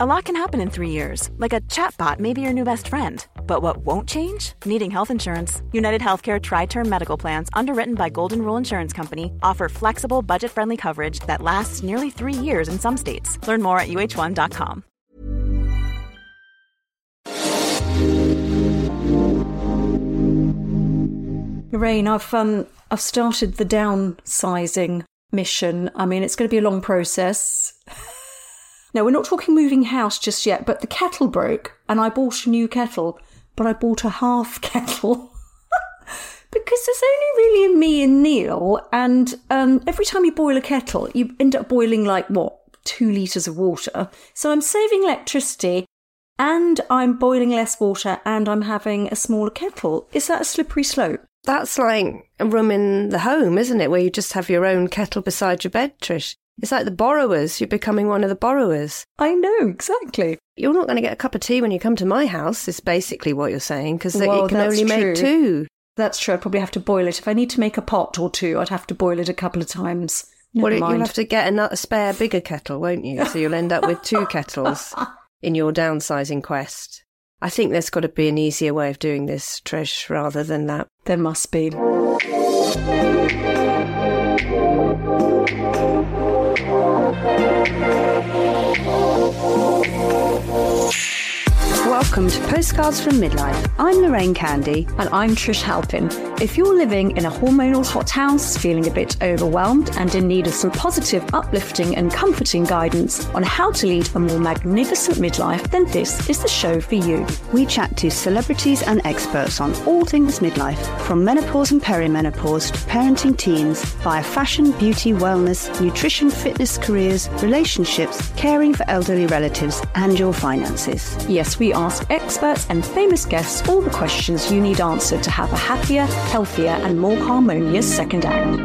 A lot can happen in three years, like a chatbot may be your new best friend. But what won't change? Needing health insurance. United Healthcare Tri Term Medical Plans, underwritten by Golden Rule Insurance Company, offer flexible, budget friendly coverage that lasts nearly three years in some states. Learn more at uh1.com. Lorraine, I've um, I've started the downsizing mission. I mean, it's going to be a long process. no, we're not talking moving house just yet, but the kettle broke and I bought a new kettle, but I bought a half kettle. because there's only really me and Neil, and um, every time you boil a kettle, you end up boiling like what two litres of water. So I'm saving electricity and I'm boiling less water and I'm having a smaller kettle. Is that a slippery slope? That's like a room in the home, isn't it? Where you just have your own kettle beside your bed, Trish. It's like the borrowers. You're becoming one of the borrowers. I know, exactly. You're not going to get a cup of tea when you come to my house, is basically what you're saying, because Well, you can only make true. two. That's true. I'd probably have to boil it. If I need to make a pot or two, I'd have to boil it a couple of times. Never Well, mind. you'll have to get another spare, bigger kettle, won't you? So you'll end up with two kettles in your downsizing quest. I think there's got to be an easier way of doing this, Trish, rather than that. There must be. Thank you. Welcome to Postcards from Midlife. I'm Lorraine Candy. And I'm Trish Halpin. If you're living in a hormonal hothouse, feeling a bit overwhelmed, and in need of some positive, uplifting, and comforting guidance on how to lead a more magnificent midlife, then this is the show for you. We chat to celebrities and experts on all things midlife, from menopause and perimenopause to parenting teens, via fashion, beauty, wellness, nutrition, fitness, careers, relationships, caring for elderly relatives, and your finances. Yes, we ask experts and famous guests all the questions you need answered to have a happier, healthier, and more harmonious second act.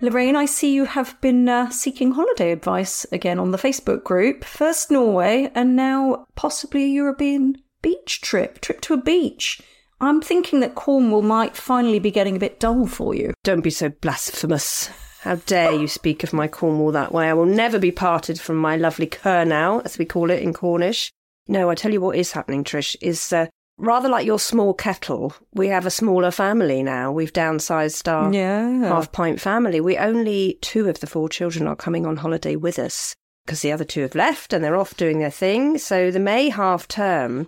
Lorraine, I see you have been uh, seeking holiday advice again on the Facebook group. First Norway, and now possibly a European beach trip, trip to a beach. I'm thinking that Cornwall might finally be getting a bit dull for you. Don't be so blasphemous. How dare you speak of my Cornwall that way? I will never be parted from my lovely Kernow, as we call it in Cornish. No, I tell you what is happening, Trish, is uh, rather like your small kettle. We have a smaller family now. We've downsized our Yeah. half pint family. We only two of the four children are coming on holiday with us because the other two have left and they're off doing their thing. So the May half term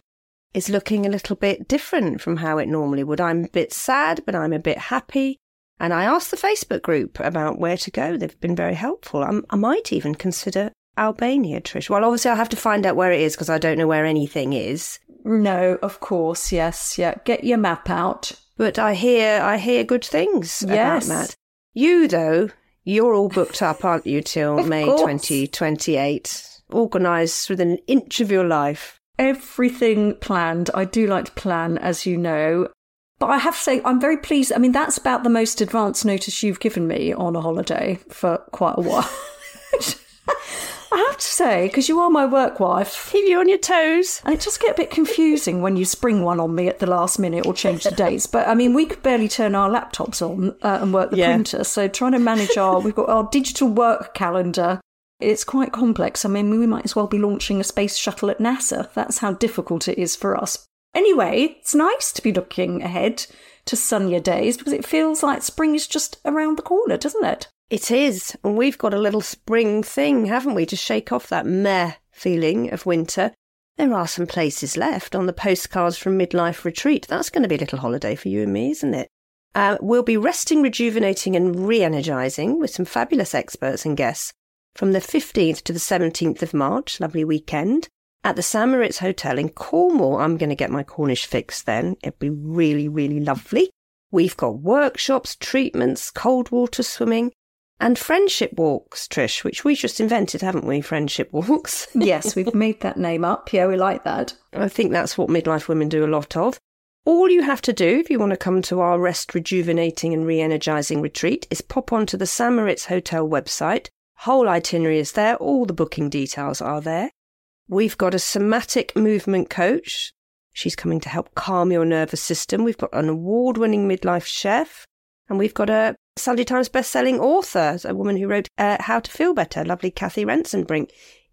is looking a little bit different from how it normally would. I'm a bit sad, but I'm a bit happy. And I asked the Facebook group about where to go. They've been very helpful. i I might even consider Albania, Trish. Well, obviously, I'll have to find out where it is because I don't know where anything is. No, of course, yes, yeah. Get your map out. But I hear I hear good things Yes. about that. You though, you're all booked up, aren't you, till May course. 2028? Organised within an inch of your life. everything planned. I do like to plan, as you know. But I have to say, I'm very pleased. I mean, that's about the most advance notice you've given me on a holiday for quite a while. I have to say, because you are my work wife, Keep you on your toes. and it does get a bit confusing when you spring one on me at the last minute or change the dates. But I mean, we could barely turn our laptops on uh, and work the Yeah. printer. So trying to manage our, we've got our digital work calendar. It's quite complex. I mean, we might as well be launching a space shuttle at NASA. That's how difficult it is for us. Anyway, it's nice to be looking ahead to sunnier days because it feels like spring is just around the corner, doesn't it? It is. And we've got a little spring thing, haven't we, to shake off that meh feeling of winter. There are some places left on the postcards from Midlife Retreat. That's going to be a little holiday for you and me, isn't it? Uh, we'll be resting, rejuvenating, and re energizing with some fabulous experts and guests from the 15th to the 17th of March, lovely weekend, at the St. Moritz Hotel in Cornwall. I'm going to get my Cornish fix then. It'll be really, really lovely. We've got workshops, treatments, cold water swimming, and friendship walks, Trish, which we just invented, haven't we? Friendship walks. Yes, we've made that name up. Yeah, we like that. I think that's what midlife women do a lot of. All you have to do if you want to come to our rest, rejuvenating, and re energizing retreat is pop onto the St. Moritz Hotel website. Whole itinerary is there, all the booking details are there. We've got a somatic movement coach. She's coming to help calm your nervous system. We've got an award winning midlife chef, and we've got a Sunday Times best-selling author, a woman who wrote uh, How to Feel Better, lovely Cathy Rentzenbrink.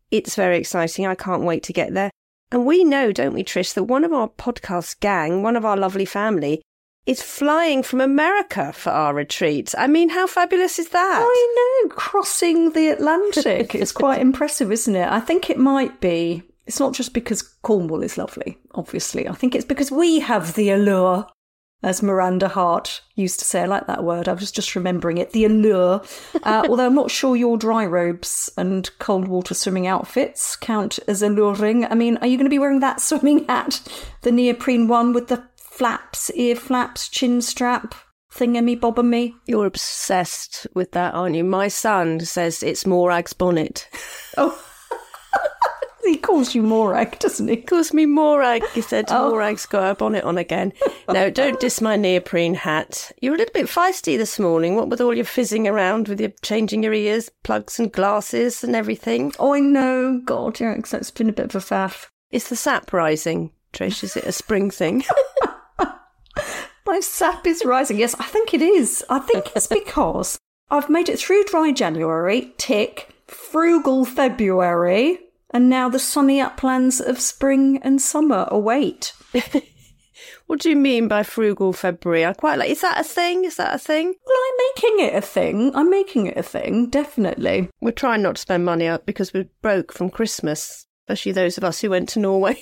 It's very exciting. I can't wait to get there. And we know, don't we, Trish, that one of our podcast gang, one of our lovely family, is flying from America for our retreat. I mean, how fabulous is that? I know, crossing the Atlantic. it's quite impressive, isn't it? I think it might be. It's not just because Cornwall is lovely, obviously. I think it's because we have the allure as Miranda Hart used to say. I like that word. I was just remembering it. The allure. Uh, although I'm not sure your dry robes and cold water swimming outfits count as alluring. I mean, are you going to be wearing that swimming hat? The neoprene one with the flaps, ear flaps, chin strap? Thingamy bobbamy. You're obsessed with that, aren't you? My son says it's Morag's bonnet. Oh. He calls you Morag, doesn't he? He calls me Morag. He said oh. Morag's got her bonnet on again. No, don't diss my neoprene hat. You're a little bit feisty this morning. What with all your fizzing around with your changing your ears, plugs and glasses and everything. Oh, I know. God, yeah, it's been a bit of a faff. Is the sap rising, Trish? Is it a spring thing? my sap is rising. Yes, I think it is. I think it's because I've made it through dry January, tick, frugal February, and now the sunny uplands of spring and summer await. what do you mean by frugal February? I quite like. Is that a thing? Is that a thing? Well, I'm making it a thing. I'm making it a thing, definitely. We're trying not to spend money up because we're broke from Christmas, especially those of us who went to Norway.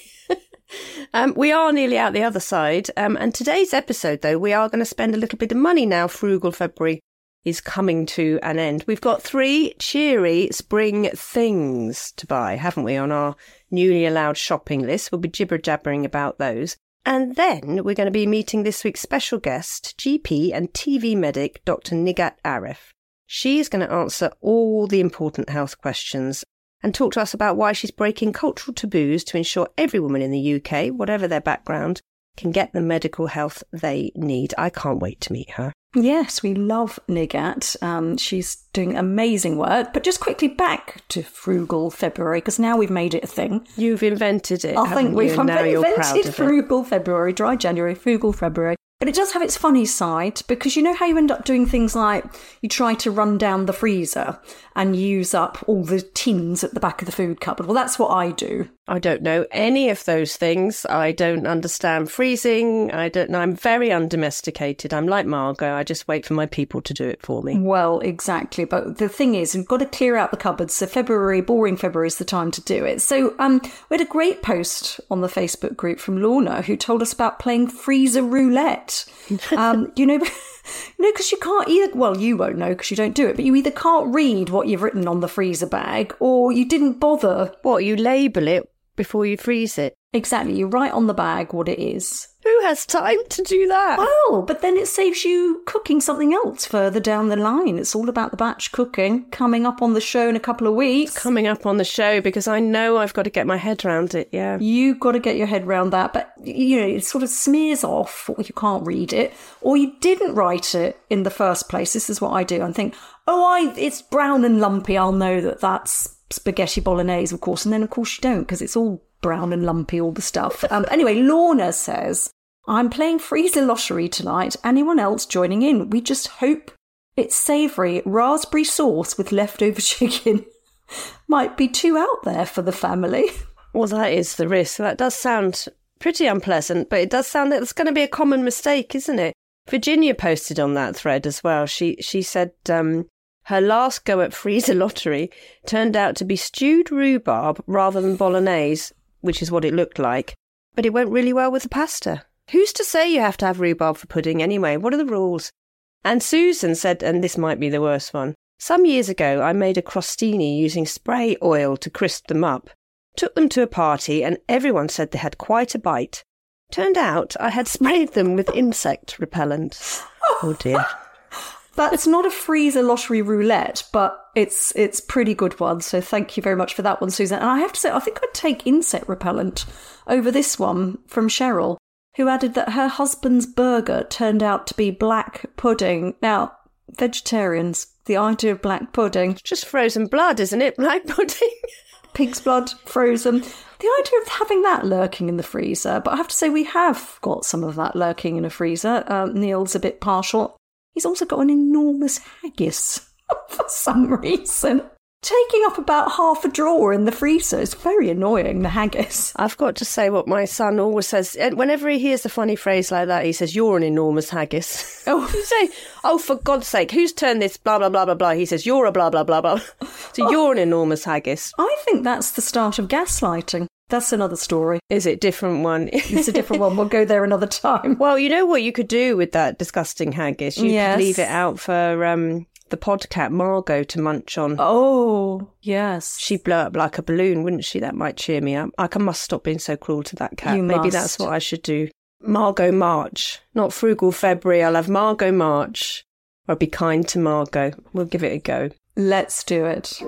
Um, we are nearly out the other side. Um, and today's episode, though, we are going to spend a little bit of money now, frugal February, is coming to an end. We've got three cheery spring things to buy, haven't we, on our newly allowed shopping list? We'll be jibber jabbering about those. And then we're going to be meeting this week's special guest, GP and TV medic, Dr. Nighat Arif. She is going to answer all the important health questions and talk to us about why she's breaking cultural taboos to ensure every woman in the UK, whatever their background, can get the medical health they need. I can't wait to meet her. Yes, we love Nighat. Um, she's doing amazing work. But just quickly back to Frugal February, because now we've made it a thing. You've invented it. I think we've invented Frugal February, Dry January, Frugal February. But it does have its funny side because you know how you end up doing things like you try to run down the freezer and use up all the tins at the back of the food cupboard. Well, that's what I do. I don't know any of those things. I don't understand freezing. I don't know. I'm very undomesticated. I'm like Margot. I just wait for my people to do it for me. Well, exactly. But the thing is, we've got to clear out the cupboards. So February, boring February is the time to do it. So um, we had a great post on the Facebook group from Lorna who told us about playing freezer roulette. Um, you know, you know, because you can't either. Well, you won't know because you don't do it, but you either can't read what you've written on the freezer bag, or you didn't bother. What you label it before you freeze it. Exactly, you write on the bag what it is. Who has time to do that? Well, but then it saves you cooking something else further down the line. It's all about the batch cooking coming up on the show in a couple of weeks. It's coming up on the show because I know I've got to get my head around it. Yeah. You've got to get your head around that. But, you know, it sort of smears off or you can't read it or you didn't write it in the first place. This is what I do. I think, oh, I, it's brown and lumpy. I'll know that that's spaghetti bolognese, of course. And then, of course, you don't because it's all brown and lumpy, all the stuff. Um, anyway, Lorna says, I'm playing freezer lottery tonight. Anyone else joining in? We just hope it's savoury raspberry sauce with leftover chicken. Might be too out there for the family. Well, that is the risk. That does sound pretty unpleasant, but it does sound that it's going to be a common mistake, isn't it? Virginia posted on that thread as well. She she said um, her last go at freezer lottery turned out to be stewed rhubarb rather than bolognese, which is what it looked like. But it went really well with the pasta. Who's to say you have to have rhubarb for pudding anyway? What are the rules? And Susan said, and this might be the worst one. Some years ago, I made a crostini using spray oil to crisp them up. Took them to a party, and everyone said they had quite a bite. Turned out I had sprayed them with insect repellent. Oh, oh dear. That's not a freezer lottery roulette, but it's it's pretty good one. So thank you very much for that one, Susan. And I have to say, I think I'd take insect repellent over this one from Cheryl who added that her husband's burger turned out to be black pudding. Now, vegetarians, the idea of black pudding. It's just frozen blood, isn't it? Black pudding. Pig's blood, frozen. The idea of having that lurking in the freezer, but I have to say we have got some of that lurking in a freezer. Uh, Neil's a bit partial. he's also got an enormous haggis for some reason. Taking up about half a drawer in the freezer. It's very annoying, the haggis. I've got to say what my son always says. Whenever he hears a funny phrase like that, he says, You're an enormous haggis. Oh. you say, Oh, for God's sake, who's turned this blah, blah, blah, blah, blah? He says, You're a blah, blah, blah, blah. So you're an enormous haggis. I think that's the start of gaslighting. That's another story. Is it different one? It's a different one. We'll go there another time. well, you know what you could do with that disgusting haggis? You Yes. could leave it out for um, the podcat Margot to munch on. Oh, yes. She'd blow up like a balloon, wouldn't she? That might cheer me up. Like, I must stop being so cruel to that cat. You Maybe must. that's what I should do. Margot March, not frugal February. I'll have Margot March. I'll be kind to Margot. We'll give it a go. Let's do it.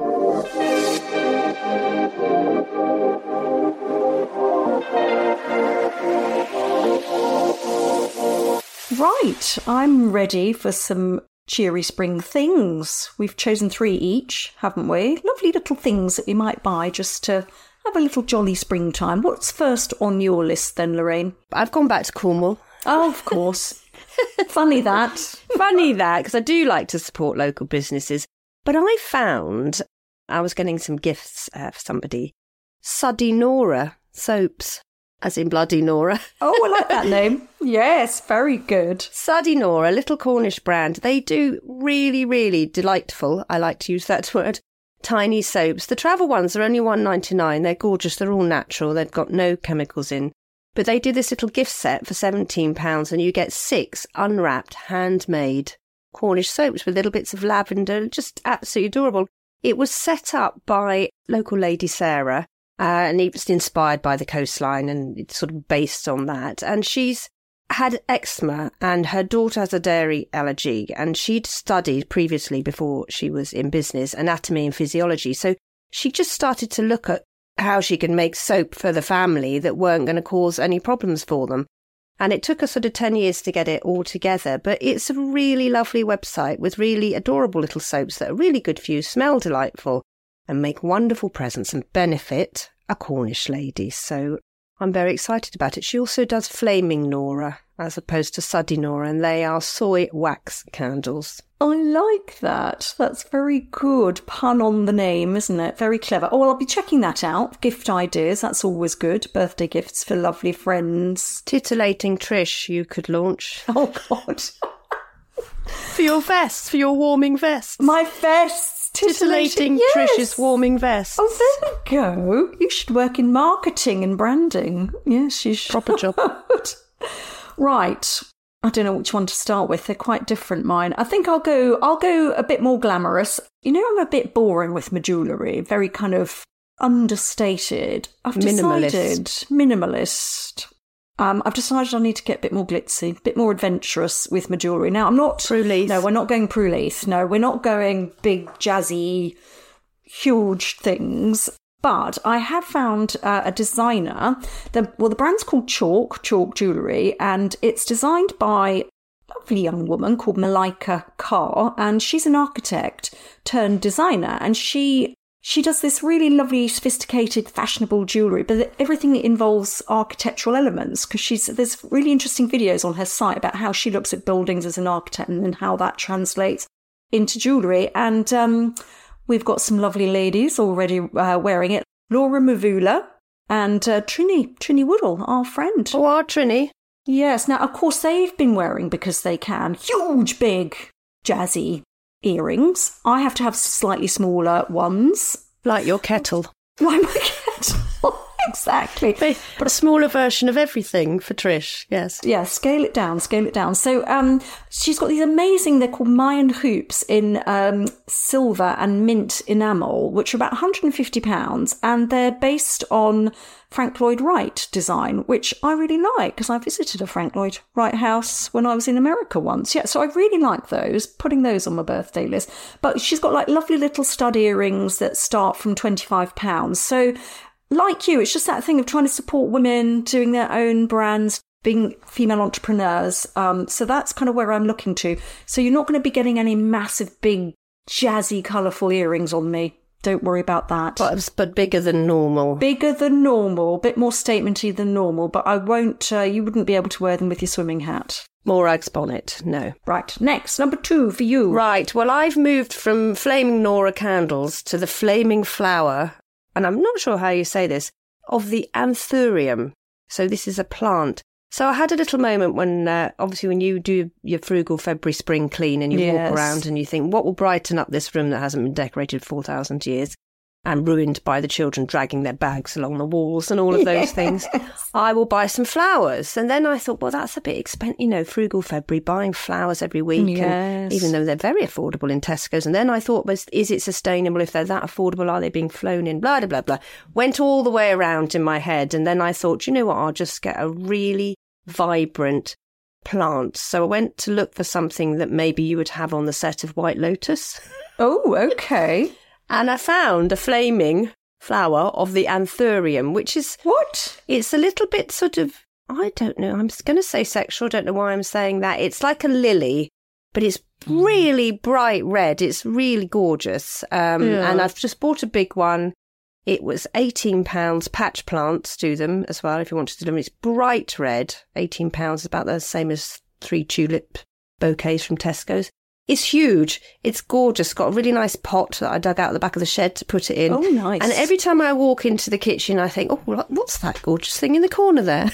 Right, I'm ready for some cheery spring things. We've chosen three each, haven't we? Lovely little things that we might buy just to have a little jolly springtime. What's first on your list then, Lorraine? I've gone back to Cornwall. Oh, of course. Funny that. Funny that, because I do like to support local businesses. But I found I was getting some gifts uh, for somebody. Suddy Nora soaps, as in Bloody Nora. Oh, I like that name. Yes, very good. Suddy Nora, little Cornish brand. They do really, really delightful. I like to use that word. Tiny soaps. The travel ones are only one ninety nine. They're gorgeous. They're all natural. They've got no chemicals in. But they do this little gift set for seventeen pounds, and you get six unwrapped, handmade Cornish soaps with little bits of lavender. Just absolutely adorable. It was set up by local lady Sarah, uh, and it was inspired by the coastline, and it's sort of based on that. And she's had eczema and her daughter has a dairy allergy and she'd studied previously before she was in business anatomy and physiology. So she just started to look at how she could make soap for the family that weren't going to cause any problems for them. And it took us sort of 10 years to get it all together but it's a really lovely website with really adorable little soaps that are really good for you smell delightful and make wonderful presents and benefit a cornish lady so I'm very excited about it. She also does Flaming Nora as opposed to Suddy Nora, and they are soy wax candles. I like that. That's very good. Pun on the name, isn't it? Very clever. Oh, well, I'll be checking that out. Gift ideas, that's always good. Birthday gifts for lovely friends. Titillating Trish, you could launch Oh, God. for your vest, for your warming vest. My vests. Titillating yes. Trish's warming vest. Oh, there we go. You should work in marketing and branding. Yes, you should. Proper job. Right. I don't know which one to start with. They're quite different mine. I think I'll go I'll go a bit more glamorous. You know I'm a bit boring with my jewellery, very kind of understated. I've Minimalist. decided minimalist. Um, I've decided I need to get a bit more glitzy, a bit more adventurous with my jewellery. Now I'm not Prue-Leith. No, we're not going Prue-Leith. No, we're not going big jazzy huge things. But I have found uh, a designer. The, well, the brand's called Chalk, Chalk Jewellery, and it's designed by a lovely young woman called Malika Carr, and she's an architect turned designer, and she she does this really lovely, sophisticated, fashionable jewellery, but everything that involves architectural elements because she's there's really interesting videos on her site about how she looks at buildings as an architect and then how that translates into jewellery. And um, we've got some lovely ladies already uh, wearing it. Laura Mvula and uh, Trinny, Trinny Woodall, our friend. Oh, our Trinny. Yes, now, of course, they've been wearing because they can huge, big, jazzy earrings. I have to have slightly smaller ones. Like your kettle. Why my kettle? Exactly. But but a smaller version of everything for Trish, yes. Yeah, scale it down, scale it down. So um, she's got these amazing, they're called Mayan hoops in um, silver and mint enamel, which are about £150, and they're based on Frank Lloyd Wright design, which I really like because I visited a Frank Lloyd Wright house when I was in America once. Yeah, so I really like those, putting those on my birthday list. But she's got like lovely little stud earrings that start from £25. So like you, it's just that thing of trying to support women doing their own brands, being female entrepreneurs. Um, so that's kind of where I'm looking to. So you're not going to be getting any massive, big, jazzy, colourful earrings on me. Don't worry about that. But, but bigger than normal. Bigger than normal, a bit more statementy than normal, but I won't, uh, you wouldn't be able to wear them with your swimming hat. Morag's bonnet, no. Right, next, number two for you. Right, well, I've moved from flaming Nora candles to the flaming flower, and I'm not sure how you say this, of the anthurium. So this is a plant. So I had a little moment when, uh, obviously, when you do your frugal February spring clean and you Yes. walk around and you think, what will brighten up this room that hasn't been decorated 4,000 years and ruined by the children dragging their bags along the walls and all of those things? I will buy some flowers. And then I thought, well, that's a bit expensive, you know, frugal February, buying flowers every week. Yes. And even though they're very affordable in Tesco's. And then I thought, was, is it sustainable if they're that affordable? Are they being flown in? Blah, blah, blah, blah. Went all the way around in my head. And then I thought, you know what? I'll just get a really vibrant plant. So I went to look for something that maybe you would have on the set of White Lotus. Oh, okay. And I found a flaming flower of the anthurium, which is What? it's a little bit sort of I don't know. I'm going to say sexual. Don't know why I'm saying that. It's like a lily, but it's really bright red. It's really gorgeous. Um, Yeah. And I've just bought a big one. It was eighteen pounds. Patch plants do them as well if you want to do them. It's bright red. Eighteen pounds is about the same as three tulip bouquets from Tesco's. It's huge. It's gorgeous. Got a really nice pot that I dug out of the back of the shed to put it in. Oh, nice. And every time I walk into the kitchen, I think, oh, what's that gorgeous thing in the corner there?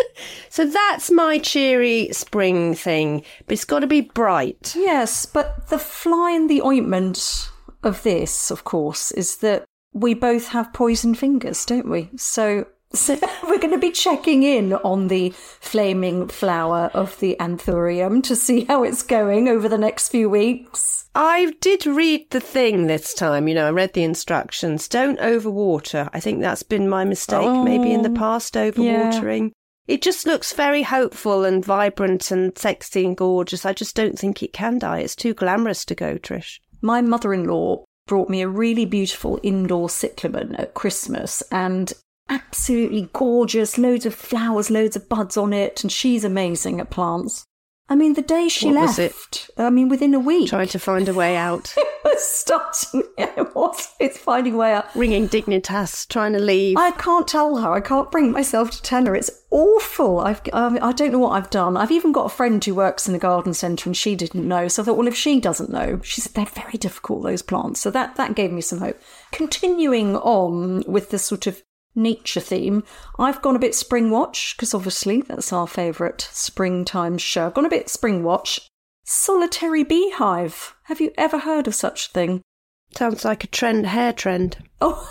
so that's my cheery spring thing, but it's got to be bright. Yes, but the fly in the ointment of this, of course, is that we both have poison fingers, don't we? So, so we're going to be checking in on the flaming flower of the anthurium to see how it's going over the next few weeks. I did read the thing this time, you know, I read the instructions. Don't overwater. I think that's been my mistake, maybe in the Oh, past, overwatering. It just looks very hopeful and vibrant and sexy and gorgeous. I just don't think it can die. It's too glamorous to go, Trish. My mother in law brought me a really beautiful indoor cyclamen at Christmas and absolutely gorgeous, loads of flowers, loads of buds on it, and she's amazing at plants. I mean, the day she What left, I mean, within a week, Trying to find a way out. it was starting, it was, it's finding a way out. Ringing Dignitas, trying to leave. I can't tell her. I can't bring myself to tell her. It's awful. I've, um, I don't know what I've done. I've even got a friend who works in a garden centre and she didn't know. So I thought, well, if she doesn't know, she said they're very difficult, those plants. So that, that gave me some hope. Continuing on with the sort of nature theme, I've gone a bit spring watch because obviously that's our favourite springtime show. I've gone a bit spring watch. Solitary beehive. Have you ever heard of such a thing? Sounds like a trend, hair trend. Oh,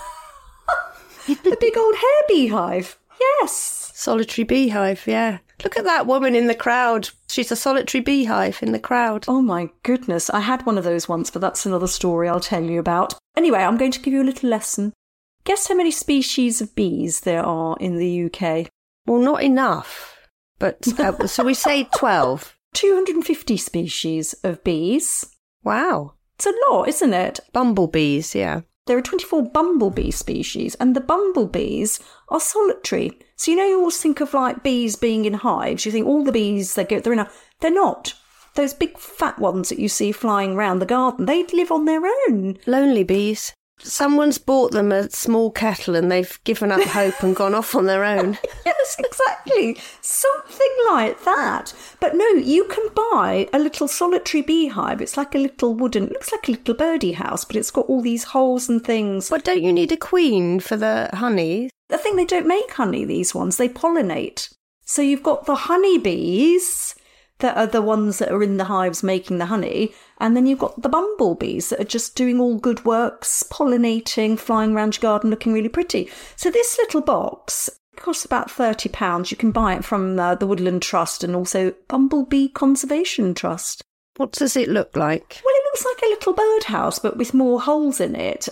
the big old hair beehive. Yes. Solitary beehive, yeah. Look at that woman in the crowd. She's a solitary beehive in the crowd. Oh my goodness. I had one of those once, but that's another story I'll tell you about. Anyway, I'm going to give you a little lesson. Guess how many species of bees there are in the UK? Well, not enough. But, uh, so we say 12. 250 species of bees. Wow. It's a lot, isn't it? Bumblebees, yeah. There are 24 bumblebee species, and the bumblebees are solitary. So you know you always think of like bees being in hives. You think all the bees they go they're in a they're not. Those big fat ones that you see flying around the garden, they live on their own. Lonely bees. Someone's bought them a small kettle and they've given up hope and gone off on their own. Yes, exactly. Something like that. But no, you can buy a little solitary beehive. It's like a little wooden, looks like a little birdie house, but it's got all these holes and things. But don't you need a queen for the honey? the thing they don't make honey, these ones, they pollinate. So you've got the honeybees that are the ones that are in the hives making the honey, and then you've got the bumblebees that are just doing all good works, pollinating, flying around your garden looking really pretty. So this little box costs about £30. You can buy it from uh, the Woodland Trust and also Bumblebee Conservation Trust. What does it look like? Well, it looks like a little birdhouse, but with more holes in it.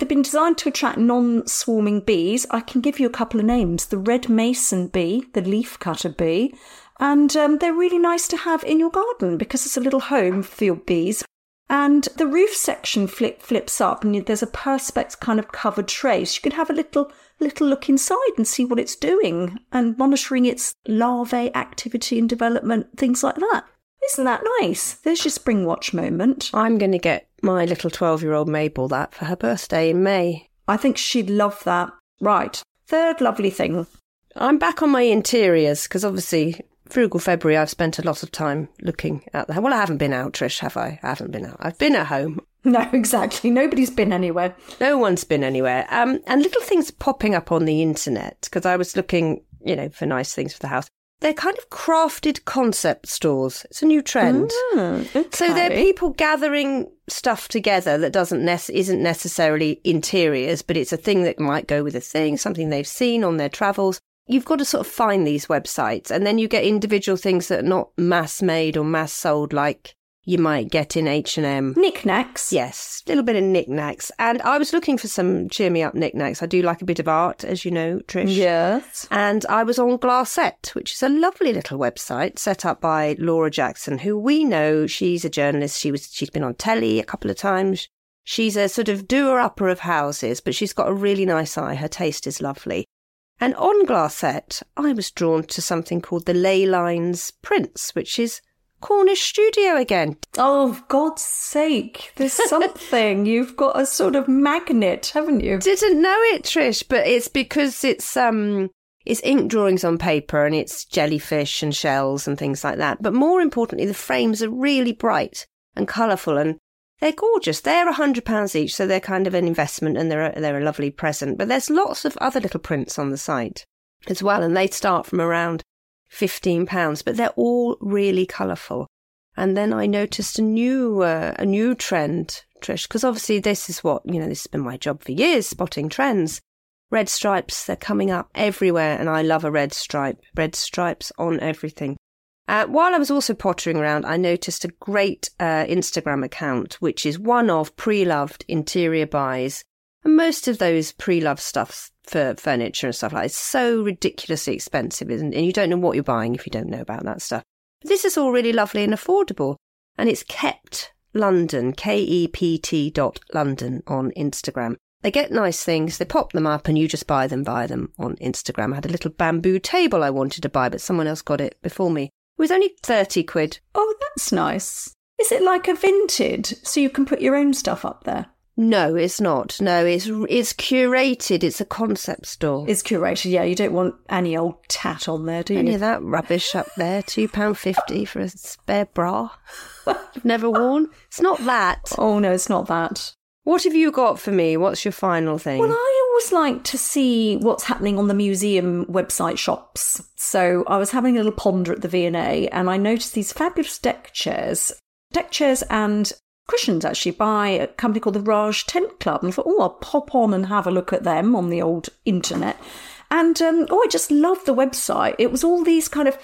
They've been designed to attract non swarming bees. I can give you a couple of names the red mason bee, the leafcutter bee, and um, they're really nice to have in your garden because it's a little home for your bees. And the roof section flip, flips up, and there's a perspex kind of covered tray. So you can have a little little look inside and see what it's doing, and monitoring its larvae activity and development, things like that. Isn't that nice? There's your spring watch moment. I'm going to get my little 12 year old Mabel that for her birthday in May. I think she'd love that. Right. Third lovely thing. I'm back on my interiors because obviously frugal February, I've spent a lot of time looking at the. Well, I haven't been out, Trish, have I? I haven't been out. I've been at home. No, exactly. Nobody's been anywhere. No one's been anywhere. Um, and little things popping up on the internet because I was looking, you know, for nice things for the house. They're kind of crafted concept stores. It's a new trend. Mm, okay. So they're people gathering stuff together that doesn't nec- isn't necessarily interiors, but it's a thing that might go with a thing, something they've seen on their travels. You've got to sort of find these websites, and then you get individual things that are not mass made or mass sold, like you might get in H&M. Knickknacks. Yes, a little bit of knickknacks. And I was looking for some cheer me up knickknacks. I do like a bit of art, as you know, Trish. Yes. And I was on Glassette, which is a lovely little website set up by Laura Jackson, who we know she's a journalist. She was she's been on telly a couple of times. She's a sort of doer upper of houses, but she's got a really nice eye. Her taste is lovely. And on Glassette, I was drawn to something called the Ley Lines Prints, which is Cornish studio again. Oh, for God's sake. There's something. You've got a sort of magnet, haven't you? Didn't know it, Trish, but it's because it's um it's ink drawings on paper and it's jellyfish and shells and things like that. But more importantly, the frames are really bright and colourful and they're gorgeous. They're a hundred pounds each, so they're kind of an investment and they're a, they're a lovely present. But there's lots of other little prints on the site as well, and they start from around fifteen pounds, but they're all really colourful. And then I noticed a new uh, a new trend, Trish, because obviously this is what you know. This has been my job for years, spotting trends. Red stripes, they're coming up everywhere, and I love a red stripe. Red stripes on everything. Uh, while I was also pottering around, I noticed a great uh, Instagram account, which is one of pre-loved interior buys. And most of those pre-loved stuff for furniture and stuff like that is so ridiculously expensive, isn't it? And you don't know what you're buying if you don't know about that stuff. But this is all really lovely and affordable. And it's kept London, K-E-P-T dot London on Instagram. They get nice things, they pop them up and you just buy them, buy them on Instagram. I had a little bamboo table I wanted to buy, but someone else got it before me. It was only 30 quid. Oh, that's nice. Is it like a vintage so you can put your own stuff up there? No, it's not. No, it's it's curated. It's a concept store. It's curated, yeah. You don't want any old tat on there, do you? Any of that rubbish up there. Two pound fifty for a spare bra you've never worn. It's not that. Oh no, it's not that. What have you got for me? What's your final thing? Well, I always like to see what's happening on the museum website shops. So I was having a little ponder at the V&A and I noticed these fabulous deck chairs. Deck chairs and cushions actually by a company called the Raj Tent Club. And I thought, oh, I'll pop on and have a look at them on the old internet. And um, oh, I just love the website. It was all these kind of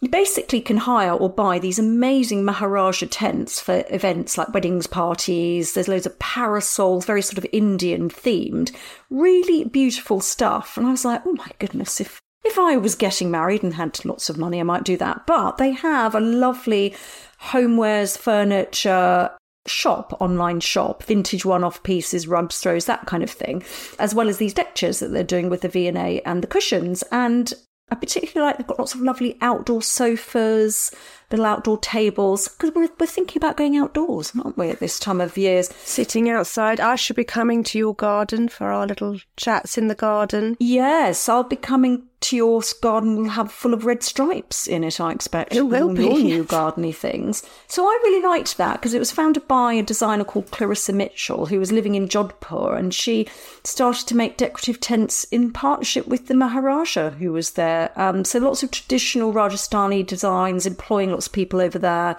you basically can hire or buy these amazing Maharaja tents for events like weddings, parties. There's loads of parasols, very sort of Indian themed, really beautiful stuff. And I was like, oh my goodness, if if I was getting married and had lots of money, I might do that. But they have a lovely homewares, furniture, shop, online shop, vintage one-off pieces, rugs, throws, that kind of thing, as well as these chairs that they're doing with the V&A and the cushions. And I particularly like they've got lots of lovely outdoor sofas, little outdoor tables, because we're, we're thinking about going outdoors, aren't we, at this time of year? Sitting outside. I should be coming to your garden for our little chats in the garden. Yes, I'll be coming to your garden will have full of red stripes in it, I expect. It will all be. Your new gardeny things. So I really liked that because it was founded by a designer called Clarissa Mitchell who was living in Jodhpur and she started to make decorative tents in partnership with the Maharaja who was there. Um, so lots of traditional Rajasthani designs, employing lots of people over there.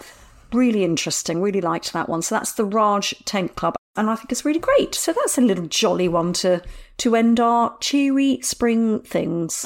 Really interesting. Really liked that one. So that's the Raj Tent Club and I think it's really great. So that's a little jolly one to to end our cheery spring things.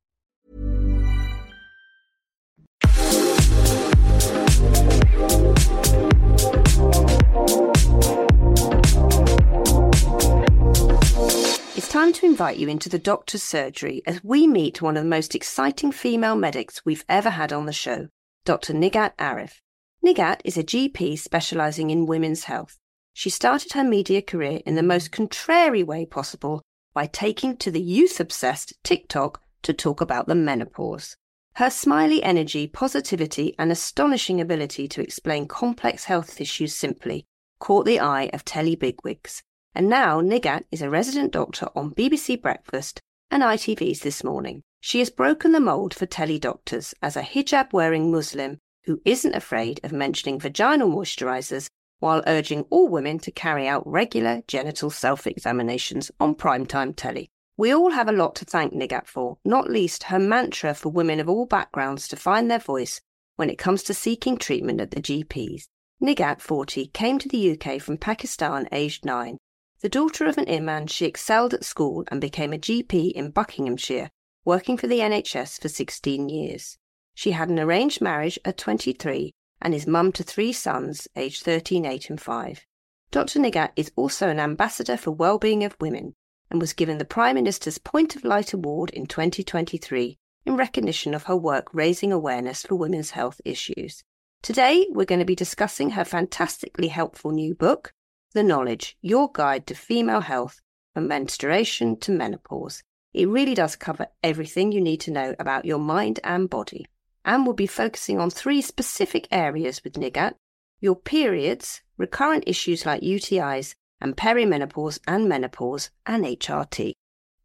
It's time to invite you into the doctor's surgery as we meet one of the most exciting female medics we've ever had on the show. Dr. Nighat Arif. Nighat is a GP specialising in women's health. She started her media career in the most contrary way possible by taking to the youth obsessed TikTok to talk about the menopause. Her smiley energy, positivity, and astonishing ability to explain complex health issues simply caught the eye of telly bigwigs. And now Nighat is a resident doctor on BBC Breakfast and ITV's This Morning. She has broken the mould for telly doctors as a hijab wearing Muslim who isn't afraid of mentioning vaginal moisturizers while urging all women to carry out regular genital self examinations on primetime telly. We all have a lot to thank Nighat for, not least her mantra for women of all backgrounds to find their voice when it comes to seeking treatment at the GPs. Nighat, 40, came to the UK from Pakistan aged 9. The daughter of an imam, she excelled at school and became a GP in Buckinghamshire working for the NHS for 16 years. She had an arranged marriage at 23 and is mum to three sons, aged 13, 8, and 5. Dr. Nighat is also an ambassador for well-being of women and was given the Prime Minister's Point of Light Award in 2023 in recognition of her work raising awareness for women's health issues. Today, we're going to be discussing her fantastically helpful new book, The Knowledge Your Guide to Female Health from Menstruation to Menopause, it really does cover everything you need to know about your mind and body. And we'll be focusing on three specific areas with Nighat your periods, recurrent issues like UTIs, and perimenopause and menopause, and HRT.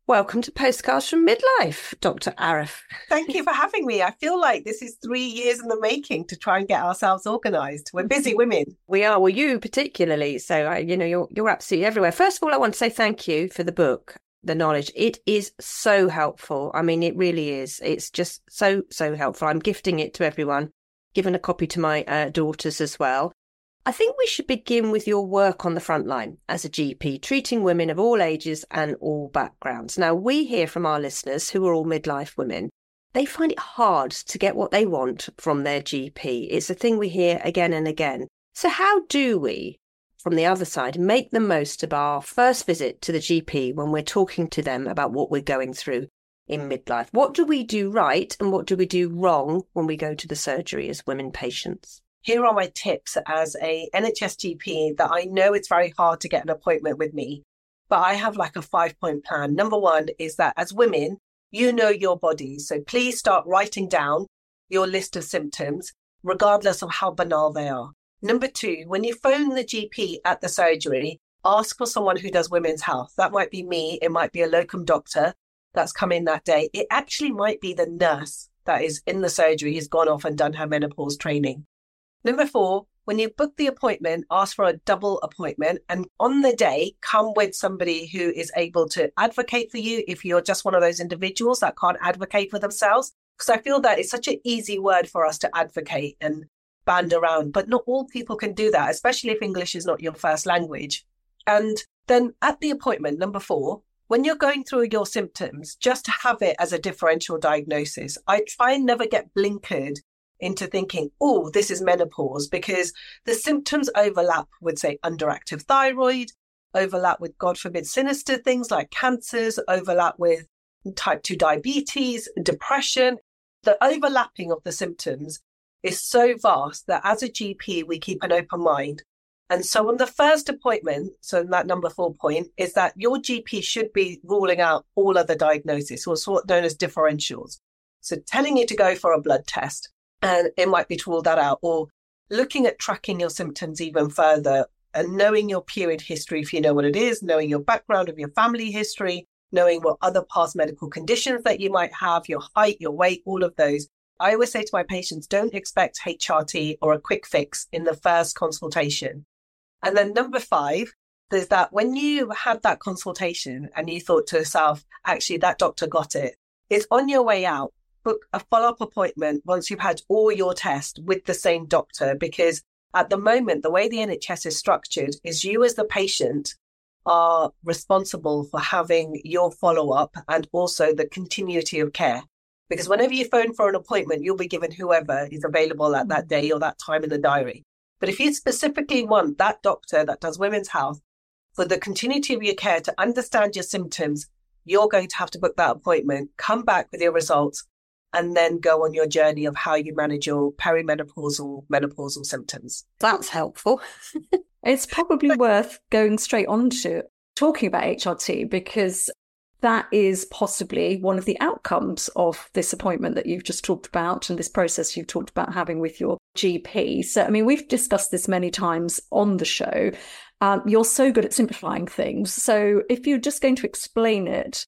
Welcome to Postcards from Midlife, Dr. Arif. Thank you for having me. I feel like this is three years in the making to try and get ourselves organised. We're busy women. We are. Well, you particularly. So, uh, you know, you're you're absolutely everywhere. First of all, I want to say thank you for the book the knowledge. It is so helpful. I mean, it really is. It's just so, so helpful. I'm gifting it to everyone, giving a copy to my uh, daughters as well. I think we should begin with your work on the front line as a GP, treating women of all ages and all backgrounds. Now, we hear from our listeners who are all midlife women. They find it hard to get what they want from their GP. It's a thing we hear again and again. So, how do we, from the other side, make the most of our first visit to the GP when we're talking to them about what we're going through in midlife. What do we do right and what do we do wrong when we go to the surgery as women patients? Here are my tips as a NHS GP that I know it's very hard to get an appointment with me, but I have like a five point plan. Number one is that as women, you know your body. So please start writing down your list of symptoms, regardless of how banal they are. Number two, when you phone the GP at the surgery, ask for someone who does women's health. That might be me, it might be a locum doctor that's come in that day. It actually might be the nurse that is in the surgery who's gone off and done her menopause training. Number four, when you book the appointment, ask for a double appointment and on the day, come with somebody who is able to advocate for you if you're just one of those individuals that can't advocate for themselves. Because I feel that it's such an easy word for us to advocate and band around, but not all people can do that, especially if English is not your first language. And then at the appointment, number four, when you're going through your symptoms, just have it as a differential diagnosis. I try and never get blinkered into thinking, oh, this is menopause, because the symptoms overlap with, say, underactive thyroid, overlap with, God forbid, sinister things like cancers, overlap with type 2 diabetes, depression. The overlapping of the symptoms is so vast that as a GP, we keep an open mind. And so on the first appointment, so that number four point is that your GP should be ruling out all other diagnoses or what's known as differentials. So telling you to go for a blood test and it might be to rule that out or looking at tracking your symptoms even further and knowing your period history, if you know what it is, knowing your background of your family history, knowing what other past medical conditions that you might have, your height, your weight, all of those I always say to my patients, don't expect HRT or a quick fix in the first consultation. And then number five, there's that when you had that consultation and you thought to yourself, actually, that doctor got it, it's on your way out. Book a follow up appointment once you've had all your tests with the same doctor because at the moment, the way the NHS is structured is you as the patient are responsible for having your follow up and also the continuity of care. Because whenever you phone for an appointment, you'll be given whoever is available at that mm-hmm. day or that time in the diary. But if you specifically want that doctor that does women's health for the continuity of your care to understand your symptoms, you're going to have to book that appointment, come back with your results, and then go on your journey of how you manage your perimenopausal menopausal symptoms. That's helpful. it's probably worth going straight on to talking about HRT because that is possibly one of the outcomes of this appointment that you've just talked about and this process you've talked about having with your GP. So, I mean, we've discussed this many times on the show. Um, you're so good at simplifying things. So, if you're just going to explain it,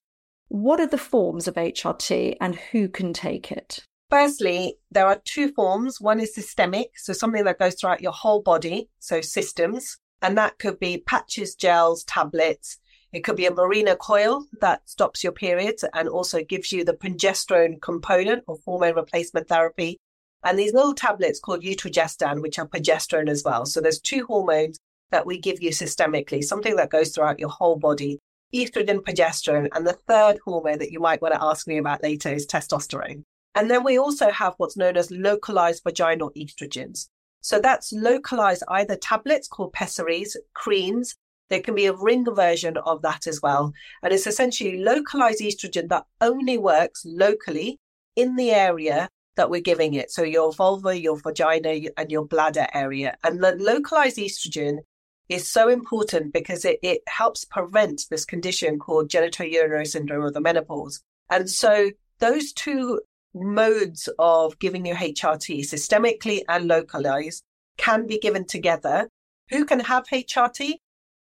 what are the forms of HRT and who can take it? Firstly, there are two forms. One is systemic, so something that goes throughout your whole body, so systems, and that could be patches, gels, tablets. It could be a Mirena coil that stops your periods and also gives you the progesterone component of hormone replacement therapy. And these little tablets called utrogestan, which are progesterone as well. So there's two hormones that we give you systemically, something that goes throughout your whole body, estrogen, progesterone. And the third hormone that you might want to ask me about later is testosterone. And then we also have what's known as localized vaginal estrogens. So that's localized either tablets called pessaries, creams, there can be a ring version of that as well. And it's essentially localized estrogen that only works locally in the area that we're giving it. So your vulva, your vagina, and your bladder area. And the localized estrogen is so important because it, it helps prevent this condition called genitourinary syndrome of the menopause. And so those two modes of giving you HRT, systemically and localized, can be given together. Who can have HRT?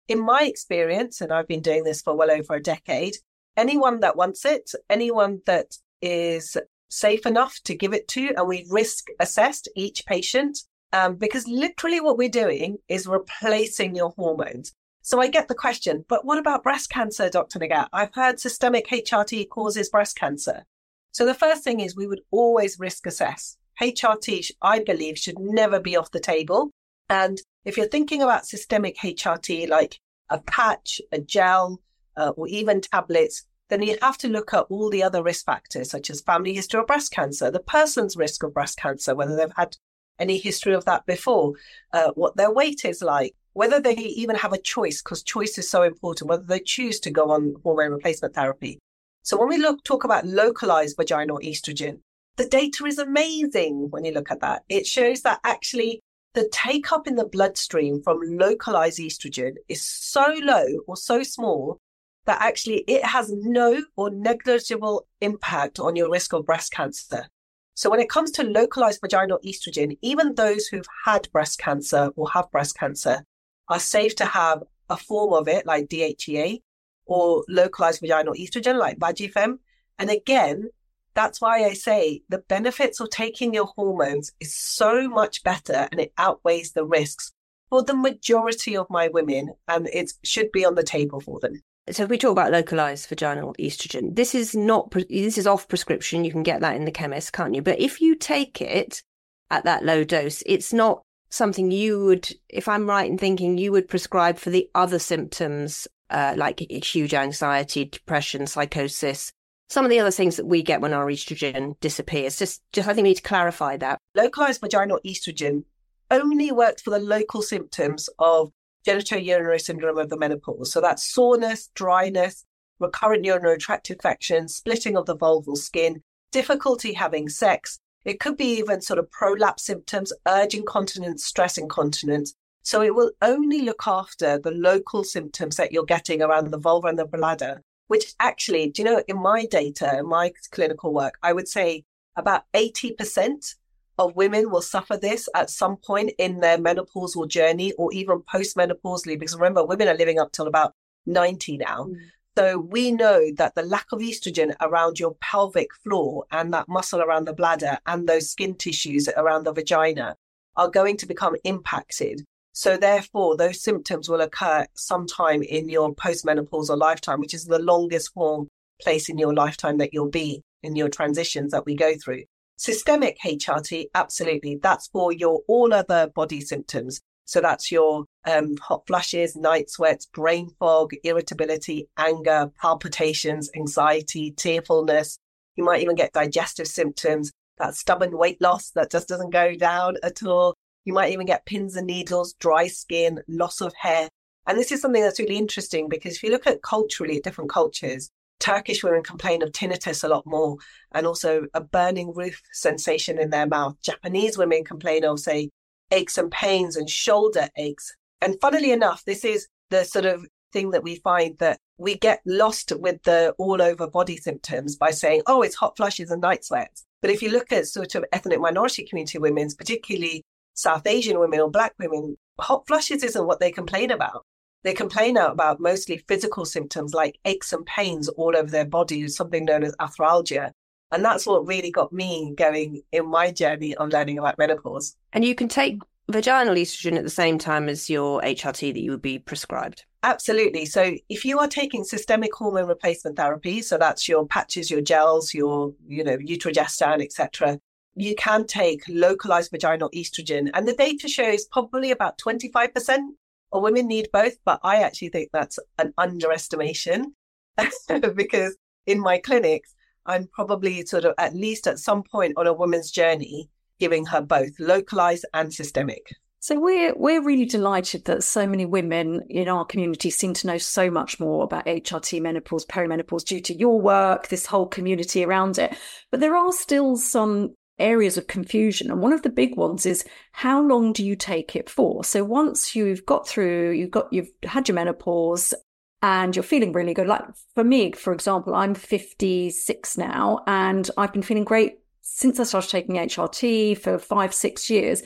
in my experience, and I've been doing this for well over a decade, anyone that wants it, anyone that is safe enough to give it to, and we risk assessed each patient, um, because literally what we're doing is replacing your hormones. So I get the question, but what about breast cancer, Dr. Nighat? I've heard systemic HRT causes breast cancer. So the first thing is we would always risk assess. HRT, I believe, should never be off the table. And if you're thinking about systemic HRT, like a patch, a gel, uh, or even tablets, then you have to look at all the other risk factors, such as family history of breast cancer, the person's risk of breast cancer, whether they've had any history of that before, uh, what their weight is like, whether they even have a choice, because choice is so important, whether they choose to go on hormone replacement therapy. So when we look talk about localized vaginal estrogen, the data is amazing when you look at that. It shows that actually the take up in the bloodstream from localized estrogen is so low or so small that actually it has no or negligible impact on your risk of breast cancer. So when it comes to localized vaginal estrogen, even those who've had breast cancer or have breast cancer are safe to have a form of it like DHEA or localized vaginal estrogen like Vagifem. And again, that's why I say the benefits of taking your hormones is so much better and it outweighs the risks for the majority of my women and it should be on the table for them. So if we talk about localized vaginal estrogen, this is not this is off prescription. You can get that in the chemist, can't you? But if you take it at that low dose, it's not something you would, if I'm right in thinking, you would prescribe for the other symptoms uh, like huge anxiety, depression, psychosis, some of the other things that we get when our estrogen disappears. Just, just I think we need to clarify that. Localized vaginal estrogen only works for the local symptoms of genitourinary syndrome of the menopause. So that's soreness, dryness, recurrent urinary tract infection, splitting of the vulval skin, difficulty having sex. It could be even sort of prolapse symptoms, urge incontinence, stress incontinence. So it will only look after the local symptoms that you're getting around the vulva and the bladder which actually, do you know, in my data, in my clinical work, I would say about 80% of women will suffer this at some point in their menopausal journey or even postmenopausally. Because remember, women are living up till about 90 now. Mm. So we know that the lack of estrogen around your pelvic floor and that muscle around the bladder and those skin tissues around the vagina are going to become impacted. So therefore, those symptoms will occur sometime in your postmenopausal lifetime, which is the longest form place in your lifetime that you'll be in your transitions that we go through. Systemic HRT, absolutely. That's for your all other body symptoms. So that's your um, hot flushes, night sweats, brain fog, irritability, anger, palpitations, anxiety, tearfulness. You might even get digestive symptoms, that stubborn weight loss that just doesn't go down at all. You might even get pins and needles, dry skin, loss of hair. And this is something that's really interesting because if you look at culturally at different cultures, Turkish women complain of tinnitus a lot more and also a burning roof sensation in their mouth. Japanese women complain of, say, aches and pains and shoulder aches. And funnily enough, this is the sort of thing that we find that we get lost with the all over body symptoms by saying, oh, it's hot flushes and night sweats. But if you look at sort of ethnic minority community women, particularly South Asian women or Black women, hot flushes isn't what they complain about. They complain about mostly physical symptoms like aches and pains all over their body, something known as arthralgia. And that's what really got me going in my journey on learning about menopause. And you can take vaginal estrogen at the same time as your HRT that you would be prescribed. Absolutely. So if you are taking systemic hormone replacement therapy, so that's your patches, your gels, your, you know, utrogestan, etc., you can take localized vaginal estrogen. And the data shows probably about 25% of women need both, but I actually think that's an underestimation because in my clinics, I'm probably sort of at least at some point on a woman's journey giving her both localized and systemic. So we're we're really delighted that so many women in our community seem to know so much more about HRT, menopause, perimenopause due to your work, this whole community around it. But there are still some areas of confusion. And one of the big ones is how long do you take it for? So once you've got through, you've got, you've had your menopause and you're feeling really good. Like for me, for example, I'm 56 now and I've been feeling great since I started taking HRT for five, six years.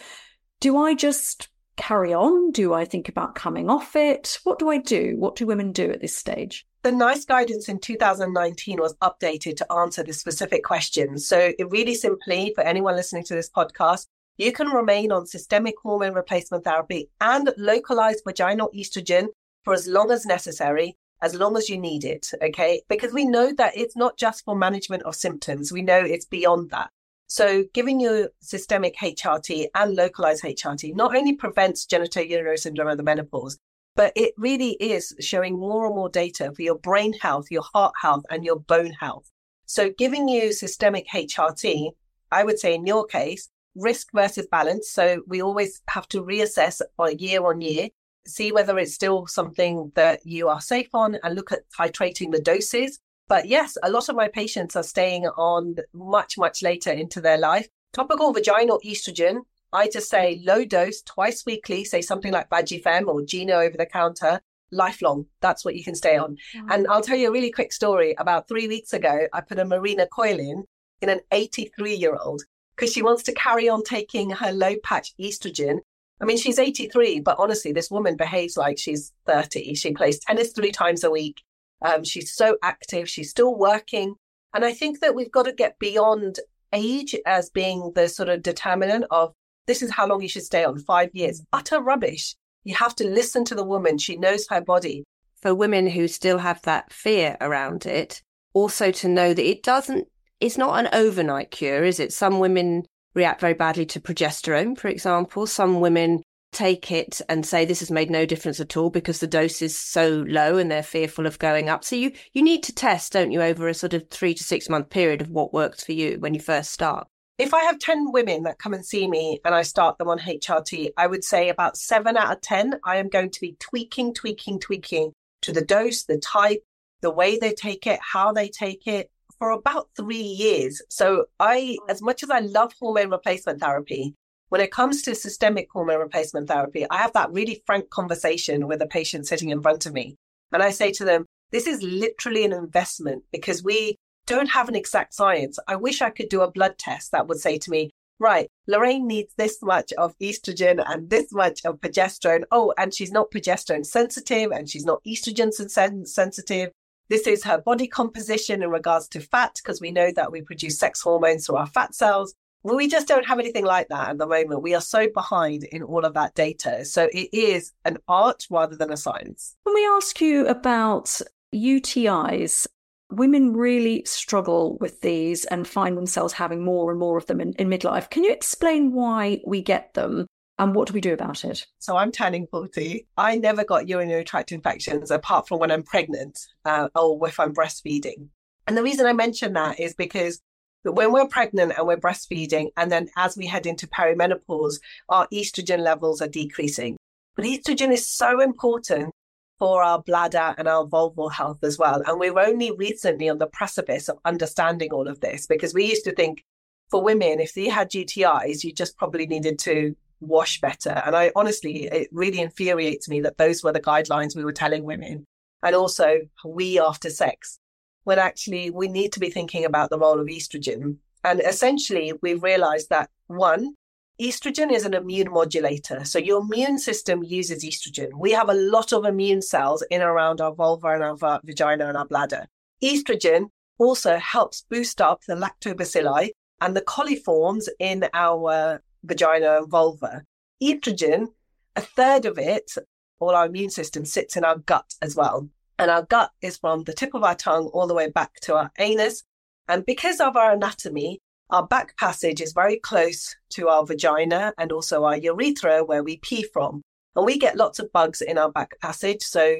Do I just carry on? Do I think about coming off it? What do I do? What do women do at this stage? The NICE guidance in 2019 was updated to answer this specific question. So, it really simply, for anyone listening to this podcast, you can remain on systemic hormone replacement therapy and localized vaginal estrogen for as long as necessary, as long as you need it. Okay. Because we know that it's not just for management of symptoms, we know it's beyond that. So, giving you systemic HRT and localized HRT not only prevents genitourinary syndrome of the menopause, but it really is showing more and more data for your brain health, your heart health, and your bone health. So, giving you systemic HRT, I would say in your case, risk versus balance. So, we always have to reassess by year on year, see whether it's still something that you are safe on, and look at titrating the doses but yes, a lot of my patients are staying on much, much later into their life. Topical vaginal estrogen, I just say low dose twice weekly, say something like Vagifem or Gina over the counter, lifelong. That's what you can stay on. And I'll tell you a really quick story. About three weeks ago, I put a Mirena coil in in an 83 year old because she wants to carry on taking her low patch estrogen. I mean, she's 83, but honestly, this woman behaves like she's 30. She plays tennis three times a week. Um, she's so active. She's still working. And I think that we've got to get beyond age as being the sort of determinant of this is how long you should stay on five years. Mm. Utter rubbish. You have to listen to the woman. She knows her body. For women who still have that fear around it, also to know that it doesn't, it's not an overnight cure, is it? Some women react very badly to progesterone, for example. Some women take it and say this has made no difference at all because the dose is so low and they're fearful of going up. So you, you need to test, don't you, over a sort of three to six month period of what works for you when you first start. If I have 10 women that come and see me and I start them on HRT, I would say about seven out of 10, I am going to be tweaking, tweaking, tweaking to the dose, the type, the way they take it, how they take it for about three years. So I, as much as I love hormone replacement therapy, when it comes to systemic hormone replacement therapy, I have that really frank conversation with a patient sitting in front of me. And I say to them, this is literally an investment because we don't have an exact science. I wish I could do a blood test that would say to me, right, Lorraine needs this much of estrogen and this much of progesterone. Oh, and she's not progesterone sensitive and she's not estrogen sensitive. This is her body composition in regards to fat, because we know that we produce sex hormones through our fat cells. We just don't have anything like that at the moment. We are so behind in all of that data. So it is an art rather than a science. When we ask you about UTIs, women really struggle with these and find themselves having more and more of them in, in midlife. Can you explain why we get them and what do we do about it? So I'm turning 40. I never got urinary tract infections apart from when I'm pregnant uh, or if I'm breastfeeding. And the reason I mention that is because when we're pregnant and we're breastfeeding, and then as we head into perimenopause, our estrogen levels are decreasing. But estrogen is so important for our bladder and our vulval health as well. And we're only recently on the precipice of understanding all of this because we used to think for women, if they had UTIs, you just probably needed to wash better. And I honestly, it really infuriates me that those were the guidelines we were telling women. And also, we after sex, when actually we need to be thinking about the role of estrogen. And essentially, we've realized that one, estrogen is an immune modulator. So your immune system uses estrogen. We have a lot of immune cells in around our vulva and our vagina and our bladder. Estrogen also helps boost up the lactobacilli and the coliforms in our vagina and vulva. Estrogen, a third of it, all our immune system sits in our gut as well. And our gut is from the tip of our tongue all the way back to our anus. And because of our anatomy, our back passage is very close to our vagina and also our urethra where we pee from. And we get lots of bugs in our back passage. So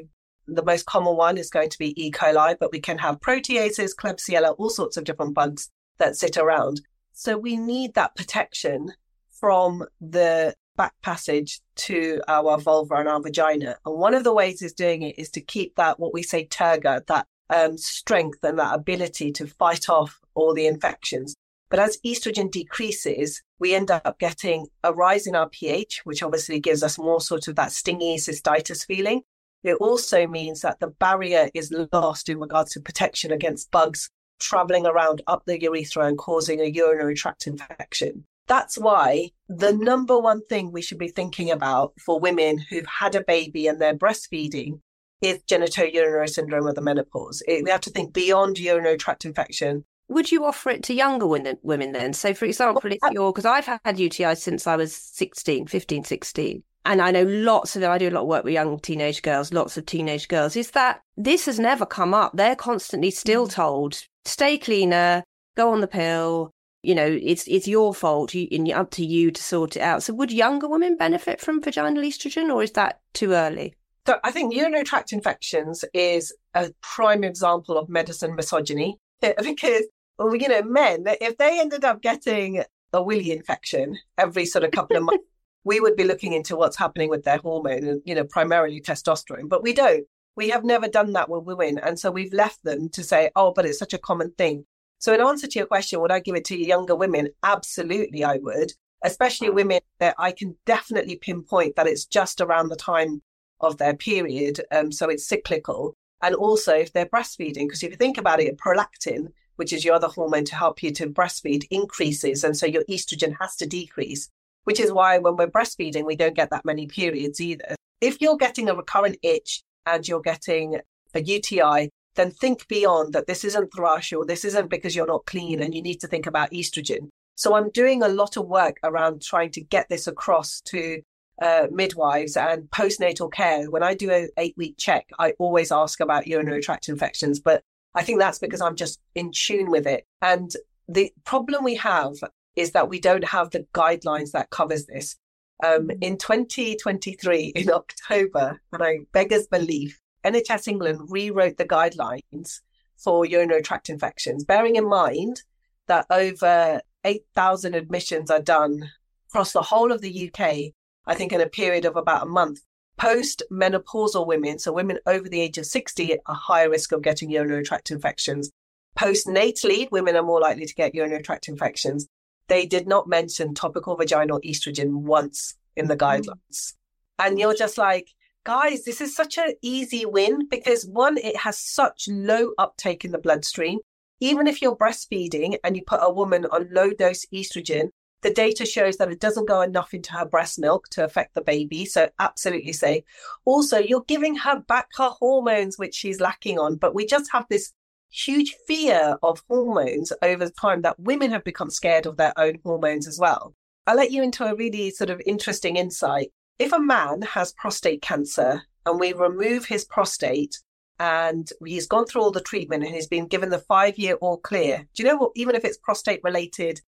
the most common one is going to be E. coli, but we can have Proteus, Klebsiella, all sorts of different bugs that sit around. So we need that protection from the back passage to our vulva and our vagina. And one of the ways is doing it is to keep that, what we say, turgor, that um, strength and that ability to fight off all the infections. But as estrogen decreases, we end up getting a rise in our pH, which obviously gives us more sort of that stingy cystitis feeling. It also means that the barrier is lost in regards to protection against bugs traveling around up the urethra and causing a urinary tract infection. That's why the number one thing we should be thinking about for women who've had a baby and they're breastfeeding is genitourinary syndrome of the menopause. It, we have to think beyond urinary tract infection would you offer it to younger women, women then? So, for example, if you're, because I've had UTI since I was 16, 15, 16. And I know lots of them, I do a lot of work with young teenage girls, lots of teenage girls, is that this has never come up. They're constantly still mm. told, stay cleaner, go on the pill, you know, it's it's your fault you, and up to you to sort it out. So would younger women benefit from vaginal estrogen or is that too early? So I think urinary tract infections is a prime example of medicine misogyny because well, you know, men, if they ended up getting a willy infection every sort of couple of months, we would be looking into what's happening with their hormone you know, primarily testosterone. But we don't. We have never done that with women. And so we've left them to say, oh, but it's such a common thing. So, in answer to your question, would I give it to younger women? Absolutely, I would, especially women that I can definitely pinpoint that it's just around the time of their period. Um, so it's cyclical. And also if they're breastfeeding, because if you think about it, prolactin which is your other hormone to help you to breastfeed, increases. And so your estrogen has to decrease, which is why when we're breastfeeding, we don't get that many periods either. If you're getting a recurrent itch and you're getting a UTI, then think beyond that this isn't thrush or this isn't because you're not clean and you need to think about estrogen. So I'm doing a lot of work around trying to get this across to uh, midwives and postnatal care. When I do an eight week check, I always ask about urinary tract infections, but I think that's because I'm just in tune with it. And the problem we have is that we don't have the guidelines that covers this. Um, mm. in 2023, in October, and I beggars belief, NHS England rewrote the guidelines for urinary tract infections, bearing in mind that over 8,000 admissions are done across the whole of the UK, I think in a period of about a month Post-menopausal women, so women over the age of 60, are higher risk of getting urinary tract infections. Postnatally, women are more likely to get urinary tract infections. They did not mention topical vaginal estrogen once in the mm. guidelines. And you're just like, guys, this is such an easy win because one, it has such low uptake in the bloodstream. Even if you're breastfeeding and you put a woman on low dose estrogen, the data shows that it doesn't go enough into her breast milk to affect the baby. So, absolutely mm-hmm. safe. Also, you're giving her back her hormones, which she's lacking on. But we just have this huge fear of hormones over time that women have become scared of their own hormones as well. I'll let you into a really sort of interesting insight. If a man has prostate cancer and we remove his prostate and he's gone through all the treatment and he's been given the five year all clear. Do you know what? Even if it's prostate related,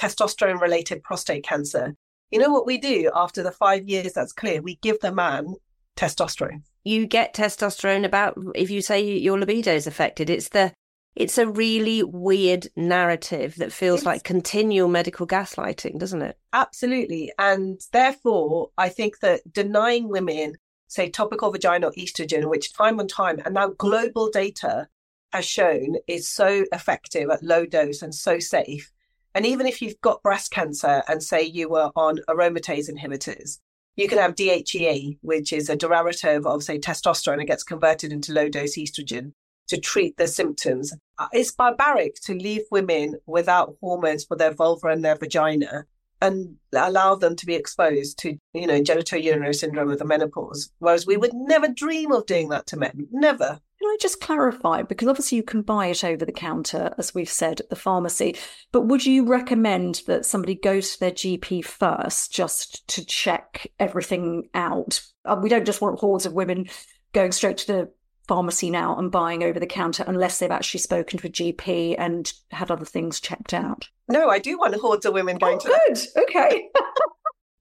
testosterone related prostate cancer, you know what we do after the five years that's clear? We give the man testosterone. You get testosterone about if you say your libido is affected. It's the it's a really weird narrative that feels like continual medical gaslighting, doesn't it? Absolutely. And therefore, I think that denying women say topical vaginal estrogen, which time and time, and now global data has shown is so effective at low dose and so safe. And even if you've got breast cancer and say you were on aromatase inhibitors, you can have DHEA, which is a derivative of, say, testosterone and gets converted into low dose estrogen to treat the symptoms. Uh, it's barbaric to leave women without hormones for their vulva and their vagina and allow them to be exposed to, you know, genitourinary syndrome of the menopause. Whereas we would never dream of doing that to men. Never. Can I just clarify? Because obviously you can buy it over the counter, as we've said at the pharmacy. But would you recommend that somebody goes to their GP first just to check everything out? Uh, we don't just want hordes of women going straight to the pharmacy now and buying over the counter unless they've actually spoken to a GP and had other things checked out. No, I do want hordes of women going oh, to. Good. Okay.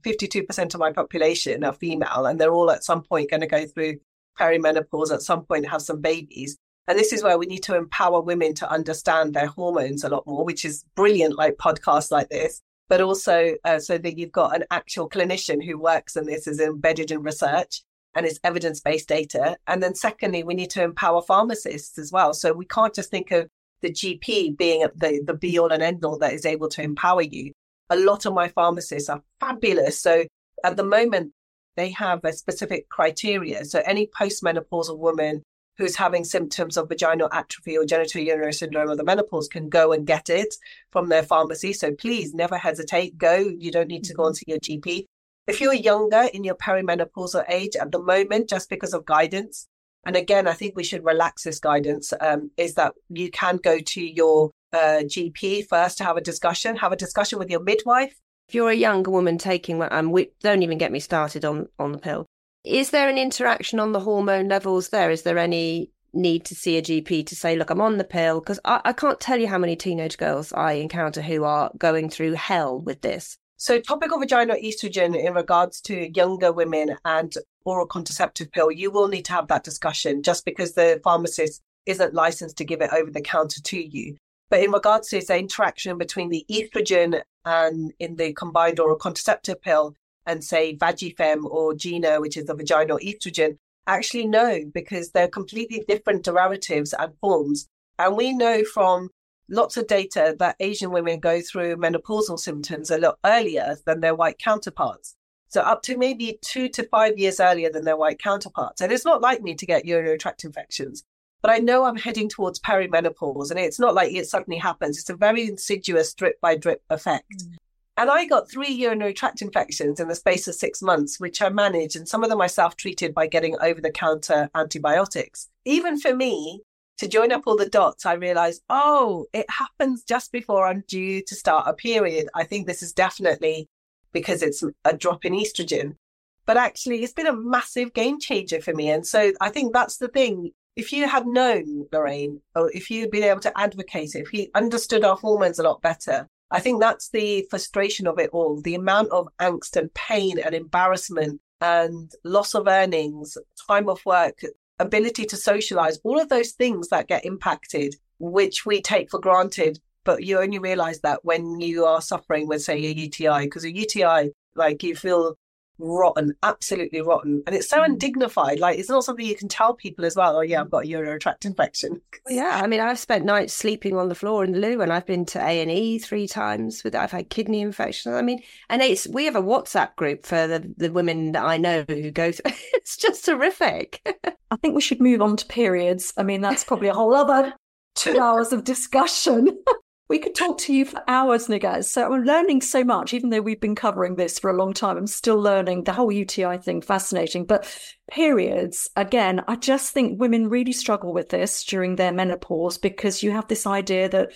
52% of my population are female, and they're all at some point going to go through perimenopause, at some point have some babies. And this is where we need to empower women to understand their hormones a lot more, which is brilliant, like podcasts like this, but also uh, so that you've got an actual clinician who works and this is embedded in research and it's evidence based data. And then, secondly, we need to empower pharmacists as well. So we can't just think of the GP being the, the be all and end all that is able to empower you. A lot of my pharmacists are fabulous. So at the moment, they have a specific criteria. So any postmenopausal woman who's having symptoms of vaginal atrophy or genitourinary syndrome of the menopause can go and get it from their pharmacy. So please never hesitate. Go. You don't need to go and see your GP. If you're younger in your perimenopausal age at the moment, just because of guidance, and again, I think we should relax this guidance, um, is that you can go to your uh, GP first to have a discussion, have a discussion with your midwife. If you're a younger woman taking, um, we, don't even get me started on, on the pill. Is there an interaction on the hormone levels there? Is there any need to see a GP to say, look, I'm on the pill? Because I, I can't tell you how many teenage girls I encounter who are going through hell with this. So, topical vaginal estrogen in regards to younger women and oral contraceptive pill, you will need to have that discussion just because the pharmacist isn't licensed to give it over the counter to you. But in regards to the interaction between the estrogen and in the combined oral contraceptive pill and say Vagifem or Gina, which is the vaginal estrogen, actually no, because they're completely different derivatives and forms. And we know from lots of data that Asian women go through menopausal symptoms a lot earlier than their white counterparts. So up to maybe two to five years earlier than their white counterparts. And it's not like me to get urinary tract infections, but I know I'm heading towards perimenopause and it's not like it suddenly happens. It's a very insidious drip by drip effect. Mm. And I got three urinary tract infections in the space of six months, which I managed, and some of them I self treated by getting over the counter antibiotics. Even for me, to join up all the dots, I realized, oh, it happens just before I'm due to start a period. I think this is definitely because it's a drop in estrogen. But actually, it's been a massive game changer for me. And so I think that's the thing. If you had known, Lorraine, or if you'd been able to advocate it, if you understood our hormones a lot better, I think that's the frustration of it all the amount of angst and pain and embarrassment and loss of earnings, time off work, ability to socialize, all of those things that get impacted, which we take for granted. But you only realize that when you are suffering with, say, a UTI, because a UTI, like you feel rotten, absolutely rotten. And it's so mm. undignified. Like it's not something you can tell people as well. Oh yeah, I've got a urinary tract infection. Yeah, I mean, I've spent nights sleeping on the floor in the loo, and I've been to A and E three times with. I've had kidney infections. I mean, and it's we have a WhatsApp group for the the women that I know who go. Through, it's just terrific. I think we should move on to periods. I mean, that's probably a whole other two hours of discussion. We could talk to you for hours, Nighat. So I'm learning so much, even though we've been covering this for a long time. I'm still learning the whole UTI thing, fascinating. But periods, again, I just think women really struggle with this during their menopause because you have this idea that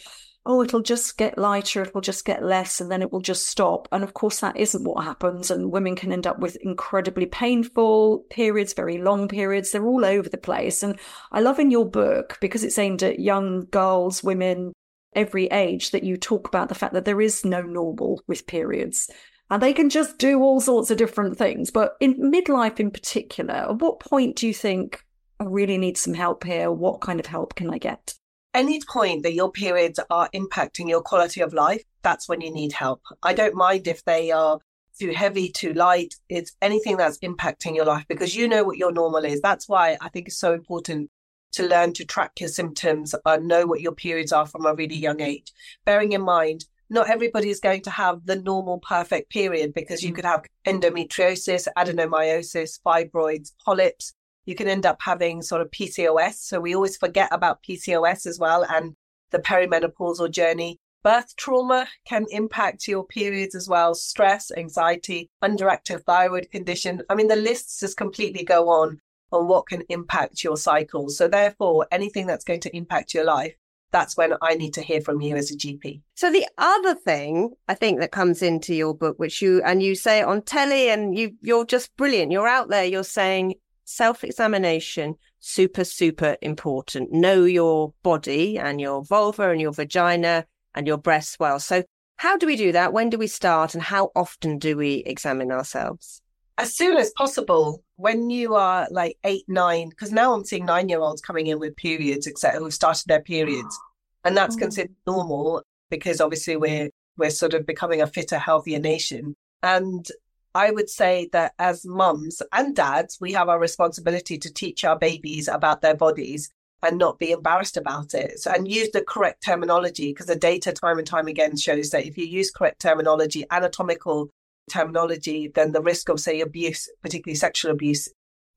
oh, it'll just get lighter, it'll just get less, and then it will just stop. And of course, that isn't what happens. And women can end up with incredibly painful periods, very long periods. They're all over the place. And I love in your book, because it's aimed at young girls, women, every age, that you talk about the fact that there is no normal with periods. And they can just do all sorts of different things. But in midlife in particular, at what point do you think I really need some help here? What kind of help can I get? any point that your periods are impacting your quality of life, that's when you need help. I don't mind if they are too heavy, too light. It's anything that's impacting your life because you know what your normal is. That's why I think it's so important to learn to track your symptoms and know what your periods are from a really young age. Bearing in mind, not everybody is going to have the normal perfect period because you mm. could have endometriosis, adenomyosis, fibroids, polyps, you can end up having sort of PCOS. So we always forget about PCOS as well and the perimenopausal journey. Birth trauma can impact your periods as well, stress, anxiety, underactive thyroid condition. I mean, the lists just completely go on on what can impact your cycle. So therefore, anything that's going to impact your life, that's when I need to hear from you as a GP. So the other thing I think that comes into your book, which you and you say on telly, and you you're just brilliant. You're out there. You're saying self examination, super, super important. Know your body and your vulva and your vagina and your breasts well. So, how do we do that? When do we start? And how often do we examine ourselves? As soon as possible. When you are like eight, nine, because now I'm seeing nine year olds coming in with periods, etc., who've started their periods. Ah. And that's oh. considered normal because obviously we're we're sort of becoming a fitter, healthier nation. And I would say that as mums and dads, we have our responsibility to teach our babies about their bodies and not be embarrassed about it. So, and use the correct terminology because the data time and time again shows that if you use correct terminology, anatomical terminology, then the risk of, say, abuse, particularly sexual abuse,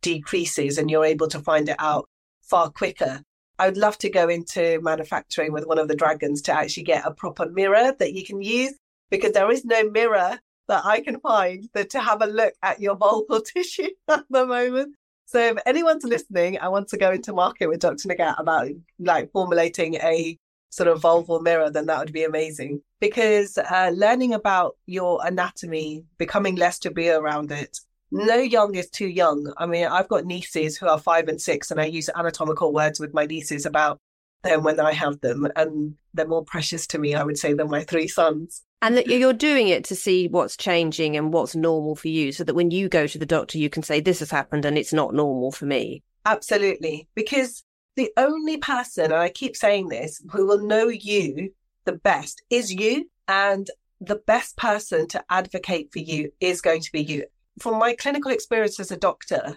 decreases and you're able to find it out far quicker. I would love to go into manufacturing with one of the dragons to actually get a proper mirror that you can use because there is no mirror that I can find that to have a look at your vulval tissue at the moment. So if anyone's listening, I want to go into market with Dr. Nighat about like formulating a sort of vulval mirror, then that would be amazing. Because uh, learning about your anatomy, becoming less taboo around it, no young is too young. I mean, I've got nieces who are five and six, and I use anatomical words with my nieces about them when I have them, and they're more precious to me, I would say, than my three sons. And that you're doing it to see what's changing and what's normal for you, so that when you go to the doctor, you can say, This has happened and it's not normal for me. Absolutely. Because the only person, and I keep saying this, who will know you the best is you. And the best person to advocate for you is going to be you. From my clinical experience as a doctor,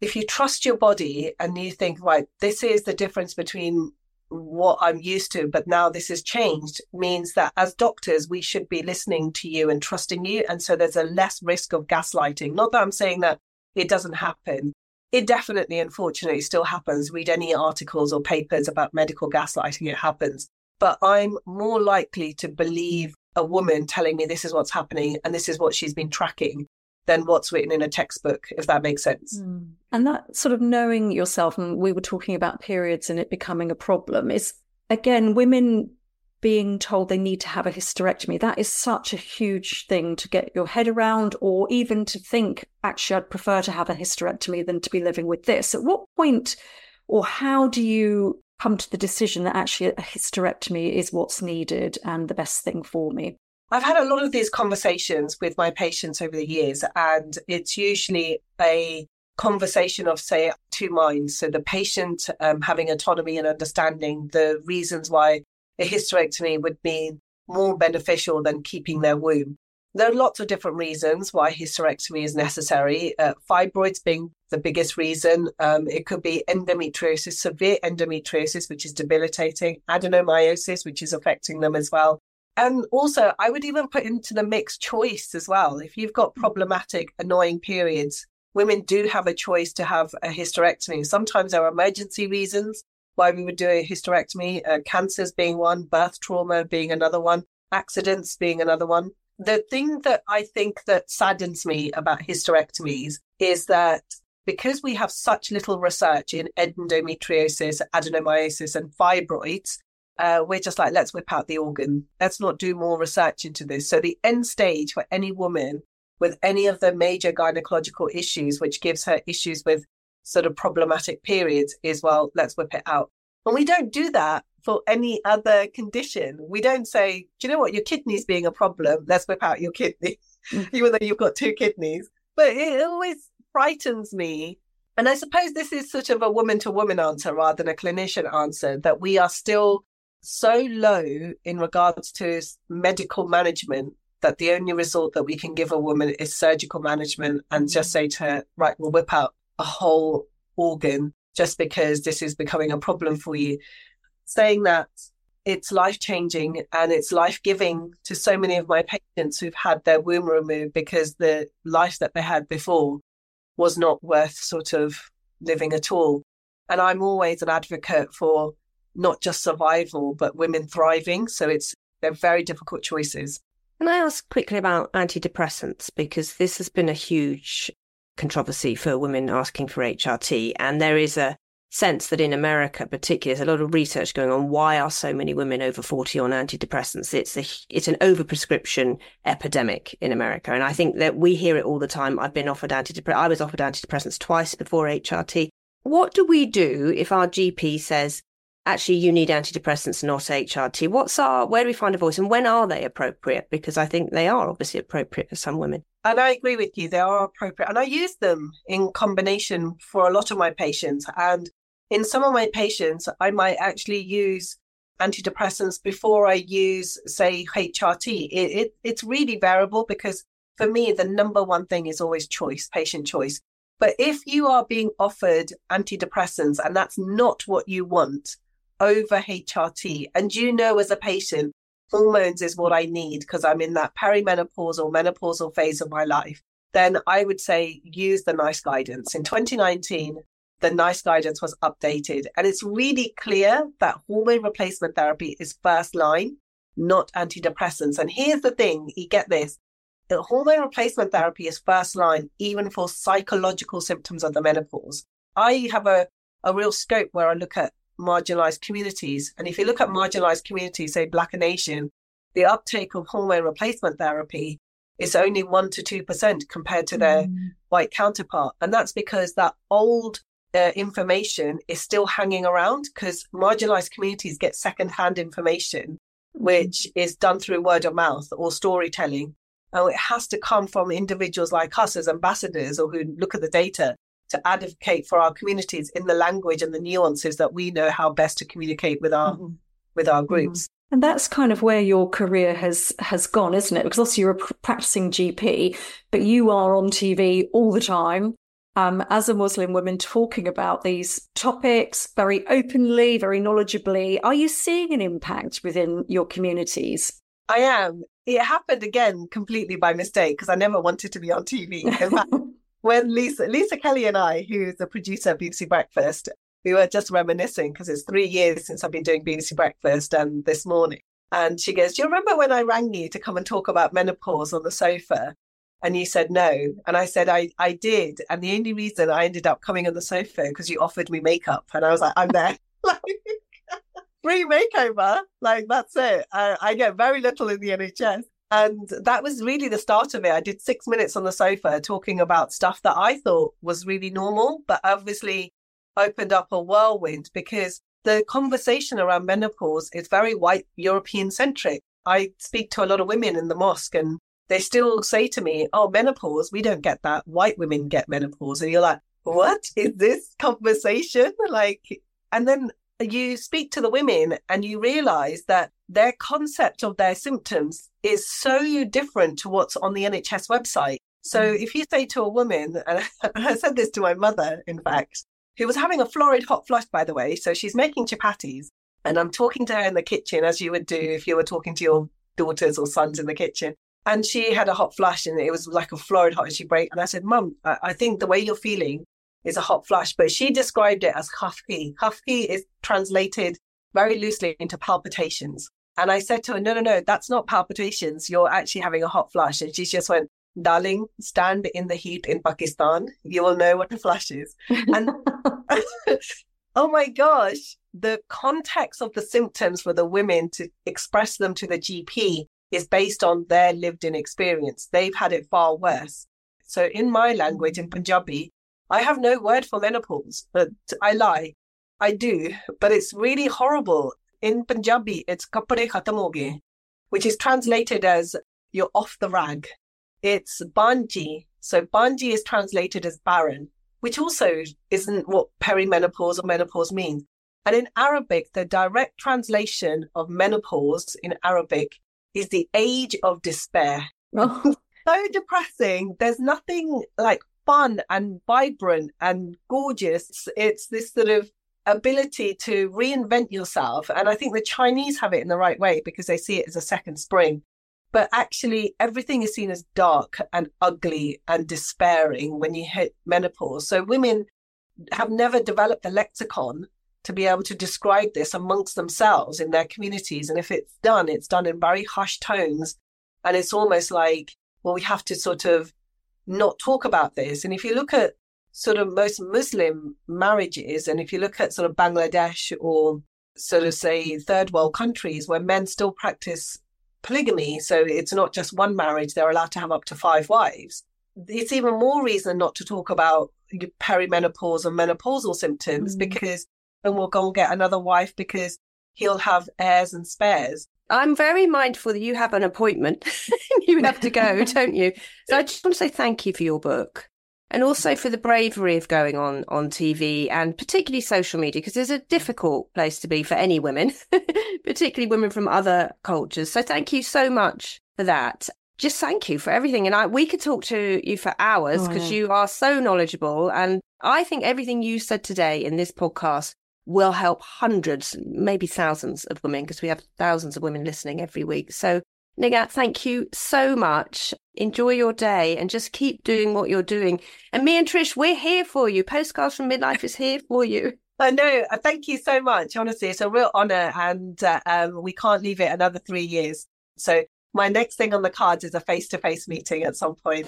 if you trust your body and you think, right, this is the difference between what I'm used to, but now this has changed means that as doctors, we should be listening to you and trusting you. And so there's a less risk of gaslighting. Not that I'm saying that it doesn't happen. It definitely, unfortunately, still happens. Read any articles or papers about medical gaslighting, it happens. But I'm more likely to believe a woman telling me this is what's happening and this is what she's been tracking than what's written in a textbook, if that makes sense. Mm. And that sort of knowing yourself, and we were talking about periods and it becoming a problem, is again, women being told they need to have a hysterectomy. That is such a huge thing to get your head around, or even to think, actually, I'd prefer to have a hysterectomy than to be living with this. At what point or how do you come to the decision that actually a hysterectomy is what's needed and the best thing for me? I've had a lot of these conversations with my patients over the years, and it's usually a conversation of, say, two minds. So the patient um, having autonomy and understanding the reasons why a hysterectomy would be more beneficial than keeping their womb. There are lots of different reasons why hysterectomy is necessary. Uh, fibroids being the biggest reason. Um, it could be endometriosis, severe endometriosis, which is debilitating, adenomyosis, which is affecting them as well, and also, I would even put into the mix choice as well. If you've got problematic, annoying periods, women do have a choice to have a hysterectomy. Sometimes there are emergency reasons why we would do a hysterectomy, uh, cancers being one, birth trauma being another one, accidents being another one. The thing that I think that saddens me about hysterectomies is that because we have such little research in endometriosis, adenomyosis, and fibroids, uh, we're just like, let's whip out the organ. Let's not do more research into this. So the end stage for any woman with any of the major gynecological issues, which gives her issues with sort of problematic periods, is well, let's whip it out. And we don't do that for any other condition. We don't say, do you know what, your kidneys being a problem, let's whip out your kidney, mm. even though you've got two kidneys. But it always frightens me. And I suppose this is sort of a woman to woman answer rather than a clinician answer that we are still so low in regards to medical management that the only result that we can give a woman is surgical management and just say to her, right, we'll whip out a whole organ just because this is becoming a problem for you. Saying that it's life changing and it's life giving to so many of my patients who've had their womb removed because the life that they had before was not worth sort of living at all. And I'm always an advocate for not just survival, but women thriving. So it's, they're very difficult choices. Can I ask quickly about antidepressants? Because this has been a huge controversy for women asking for HRT. And there is a sense that in America, particularly, there's a lot of research going on. Why are so many women over 40 on antidepressants? It's a, it's an overprescription epidemic in America. And I think that we hear it all the time. I've been offered antidepressants. I was offered antidepressants twice before HRT. What do we do if our GP says, actually you need antidepressants, not HRT. What's our, where do we find a voice and when are they appropriate? Because I think they are obviously appropriate for some women. And I agree with you, they are appropriate. And I use them in combination for a lot of my patients. And in some of my patients, I might actually use antidepressants before I use, say, HRT. It, it, it's really variable because for me, the number one thing is always choice, patient choice. But if you are being offered antidepressants and that's not what you want, over HRT. And you know, as a patient, hormones is what I need because I'm in that perimenopausal, menopausal phase of my life. Then I would say use the NICE guidance. In 2019, the NICE guidance was updated, and it's really clear that hormone replacement therapy is first line, not antidepressants. And here's the thing you get this hormone replacement therapy is first line, even for psychological symptoms of the menopause. I have a, a real scope where I look at marginalized communities. And if you look at marginalized communities, say Black and Asian, the uptake of hormone replacement therapy is only 1% to 2% compared to their mm. white counterpart. And that's because that old uh, information is still hanging around because marginalized communities get secondhand information, which mm. is done through word of mouth or storytelling. And it has to come from individuals like us as ambassadors or who look at the data to advocate for our communities in the language and the nuances that we know how best to communicate with our mm-hmm. with our mm-hmm. groups. Mm-hmm. And that's kind of where your career has has gone, isn't it? Because also you're a practicing GP, but you are on TV all the time um, as a Muslim woman talking about these topics very openly, very knowledgeably. Are you seeing an impact within your communities? I am. It happened again completely by mistake because I never wanted to be on TV. In fact, when Lisa Lisa Kelly and I, who's the producer of BBC Breakfast, we were just reminiscing because it's three years since I've been doing BBC Breakfast and this morning. And she goes, Do you remember when I rang you to come and talk about menopause on the sofa? And you said no. And I said, I, I did. And the only reason I ended up coming on the sofa because you offered me makeup. And I was like, I'm there. like, free makeover. Like, that's it. I, I get very little in the NHS. And that was really the start of it. I did six minutes on the sofa talking about stuff that I thought was really normal, but obviously opened up a whirlwind because the conversation around menopause is very white European centric. I speak to a lot of women in the mosque and they still say to me, Oh, menopause, we don't get that. White women get menopause. And you're like, What is this conversation? Like, and then you speak to the women and you realize that their concept of their symptoms is so different to what's on the NHS website. So mm. if you say to a woman, and I said this to my mother, in fact, who was having a florid hot flush, by the way. So she's making chapatis, and I'm talking to her in the kitchen, as you would do if you were talking to your daughters or sons in the kitchen. And she had a hot flush, and it was like a florid hot. And she break, and I said, "Mum, I think the way you're feeling is a hot flush." But she described it as khafki. Khafki is translated very loosely into palpitations. And I said to her, no, no, no, that's not palpitations. You're actually having a hot flush. And she just went, darling, stand in the heat in Pakistan. You will know what a flush is. And oh my gosh, the context of the symptoms for the women to express them to the GP is based on their lived in experience. They've had it far worse. So in my language, in mm. Punjabi, I have no word for menopause, but I lie. I do, but it's really horrible. In Punjabi, it's kapade khatam which is translated as you're off the rag. It's banji. So banji is translated as barren, which also isn't what perimenopause or menopause means. And in Arabic, the direct translation of menopause in Arabic is the age of despair. Oh. so depressing. There's nothing like fun and vibrant and gorgeous. It's this sort of ability to reinvent yourself. And I think the Chinese have it in the right way because they see it as a second spring. But actually, everything is seen as dark and ugly and despairing when you hit menopause. So women have never developed a lexicon to be able to describe this amongst themselves in their communities. And if it's done, it's done in very hushed tones. And it's almost like, well, we have to sort of not talk about this. And if you look at sort of most Muslim marriages, and if you look at sort of Bangladesh or sort of say third world countries where men still practice polygamy, so it's not just one marriage, they're allowed to have up to five wives. It's even more reason not to talk about perimenopause and menopausal symptoms mm. because and will go and get another wife because he'll have heirs and spares. I'm very mindful that you have an appointment. you have to go, don't you? So I just want to say thank you for your book and also for the bravery of going on on TV and particularly social media because it's a difficult place to be for any women, particularly women from other cultures. So thank you so much for that. Just thank you for everything. And I, we could talk to you for hours because oh, yeah. you are so knowledgeable. And I think everything you said today in this podcast will help hundreds, maybe thousands of women, because we have thousands of women listening every week. So, Nighat, thank you so much. Enjoy your day and just keep doing what you're doing. And me and Trish, we're here for you. Postcards from Midlife is here for you. I know. Uh, thank you so much. Honestly, it's a real honor, and uh, um, we can't leave it another three years. So, my next thing on the cards is a face to face meeting at some point.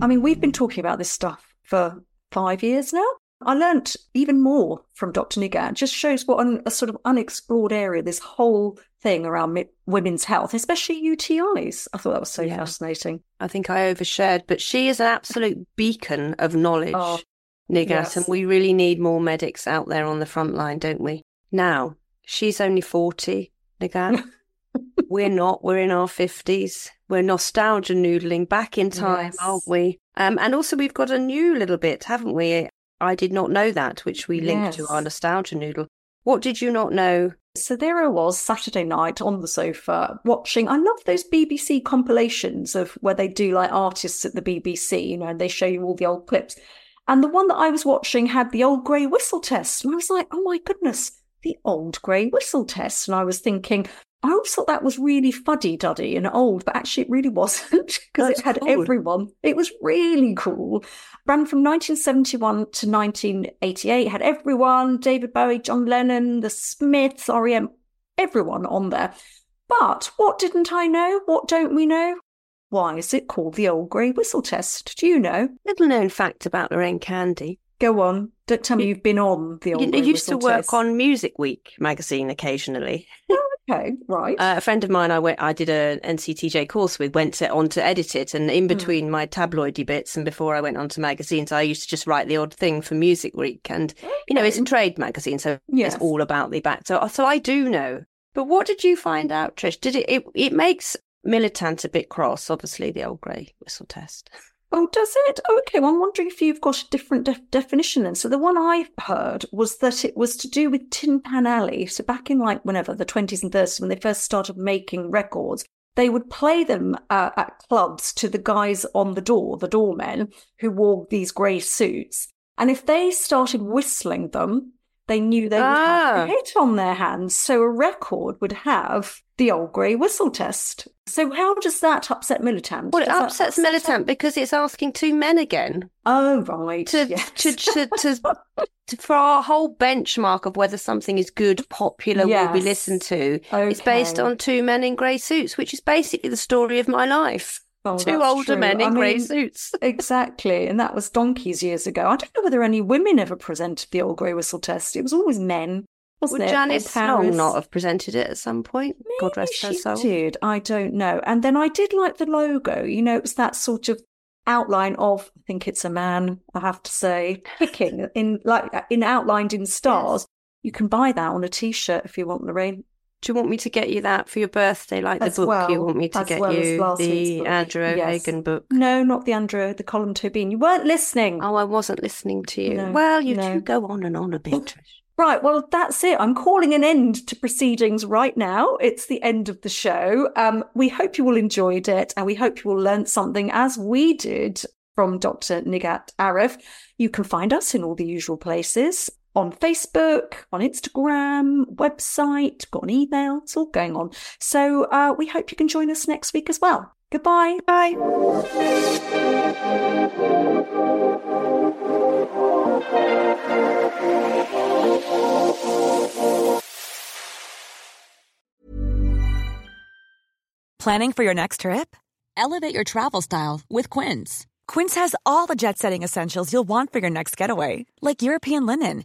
I mean, we've been talking about this stuff for five years now. I learnt even more from Dr. Nighat. It just shows what an, a sort of unexplored area this whole thing around mi- women's health, especially UTIs. I thought that was so yeah. fascinating. I think I overshared, but she is an absolute beacon of knowledge, oh, Nighat, yes. and we really need more medics out there on the front line, don't we? Now, she's only 40, Nighat. we're not. We're in our 50s. We're nostalgia noodling back in time, yes. aren't we? Um, and also, we've got a new little bit, haven't we? I did not know that, which we linked yes. to our nostalgia noodle. What did you not know? So there I was Saturday night on the sofa watching. I love those BBC compilations of where they do like artists at the BBC, you know, and they show you all the old clips. And the one that I was watching had the old grey whistle test. And I was like, oh my goodness, the old grey whistle test. And I was thinking, I always thought that was really fuddy duddy and old, but actually it really wasn't because it had cool. everyone. It was really cool. Ran from 1971 to 1988, had everyone David Bowie, John Lennon, the Smiths, REM, everyone on there. But what didn't I know? What don't we know? Why is it called the Old Grey Whistle Test? Do you know? Little known fact about Lorraine Candy. Go on. Don't tell me you've been on the Old you, Grey used to work on Music Week magazine occasionally. Okay, right. Uh, a friend of mine, I went, I did a NCTJ course with, went to, on to edit it, and in hmm. between mm. my tabloidy bits and before I went on to magazines, I used to just write the odd thing for Music Week, and you know, it's a trade magazine, so yes. it's all about the back. So, so I do know. But what did you find out, Trish? Did it? It, it makes militant a bit cross, obviously, the old grey whistle test. Oh, does it? Okay, well, I'm wondering if you've got a different de- definition then. So the one I heard was that it was to do with Tin Pan Alley. So back in like whenever the 20s and 30s, when they first started making records, they would play them uh, at clubs to the guys on the door, the doormen, who wore these grey suits. And if they started whistling them, they knew they would ah. have a hit on their hands. So a record would have the old grey whistle test. So how does that upset militant? Well, it does upsets militant because it's asking two men again. Oh right, to, yes. to, to, to, to, for our whole benchmark of whether something is good, popular, yes. will be listened to. Okay. It's based on two men in grey suits, which is basically the story of my life. Oh, Two older true. men in I grey mean, suits. exactly. And that was donkeys years ago. I don't know whether any women ever presented the old grey whistle test. It was always men, wasn't Would it? Janice not have presented it at some point? God Maybe rest her soul. did. I don't know. And then I did like the logo. You know, it was that sort of outline of I think it's a man. I have to say, picking in like uh, in outlined in stars. You can buy that on a T-shirt if you want, Lorraine. Do you want me to get you that for your birthday, like As the book? well- you want me to get well you the. Andrew Yes. O'Hagan book? No, not the Andrew, the Colm Tóibín. You weren't listening. Oh, I wasn't listening to you. No, well, you no. do go on and on a bit, Right, well, that's it. I'm calling an end to proceedings right now. It's the end of the show. Um, we hope you all enjoyed it and we hope you all learned something as we did from Dr. Nighat Arif. You can find us in all the usual places on Facebook, on Instagram, website, got an email. It's all going on. So uh, we hope you can join us next week as well. Goodbye. Bye. Planning for your next trip? Elevate your travel style with Quince. Quince has all the jet setting essentials you'll want for your next getaway, like European linen,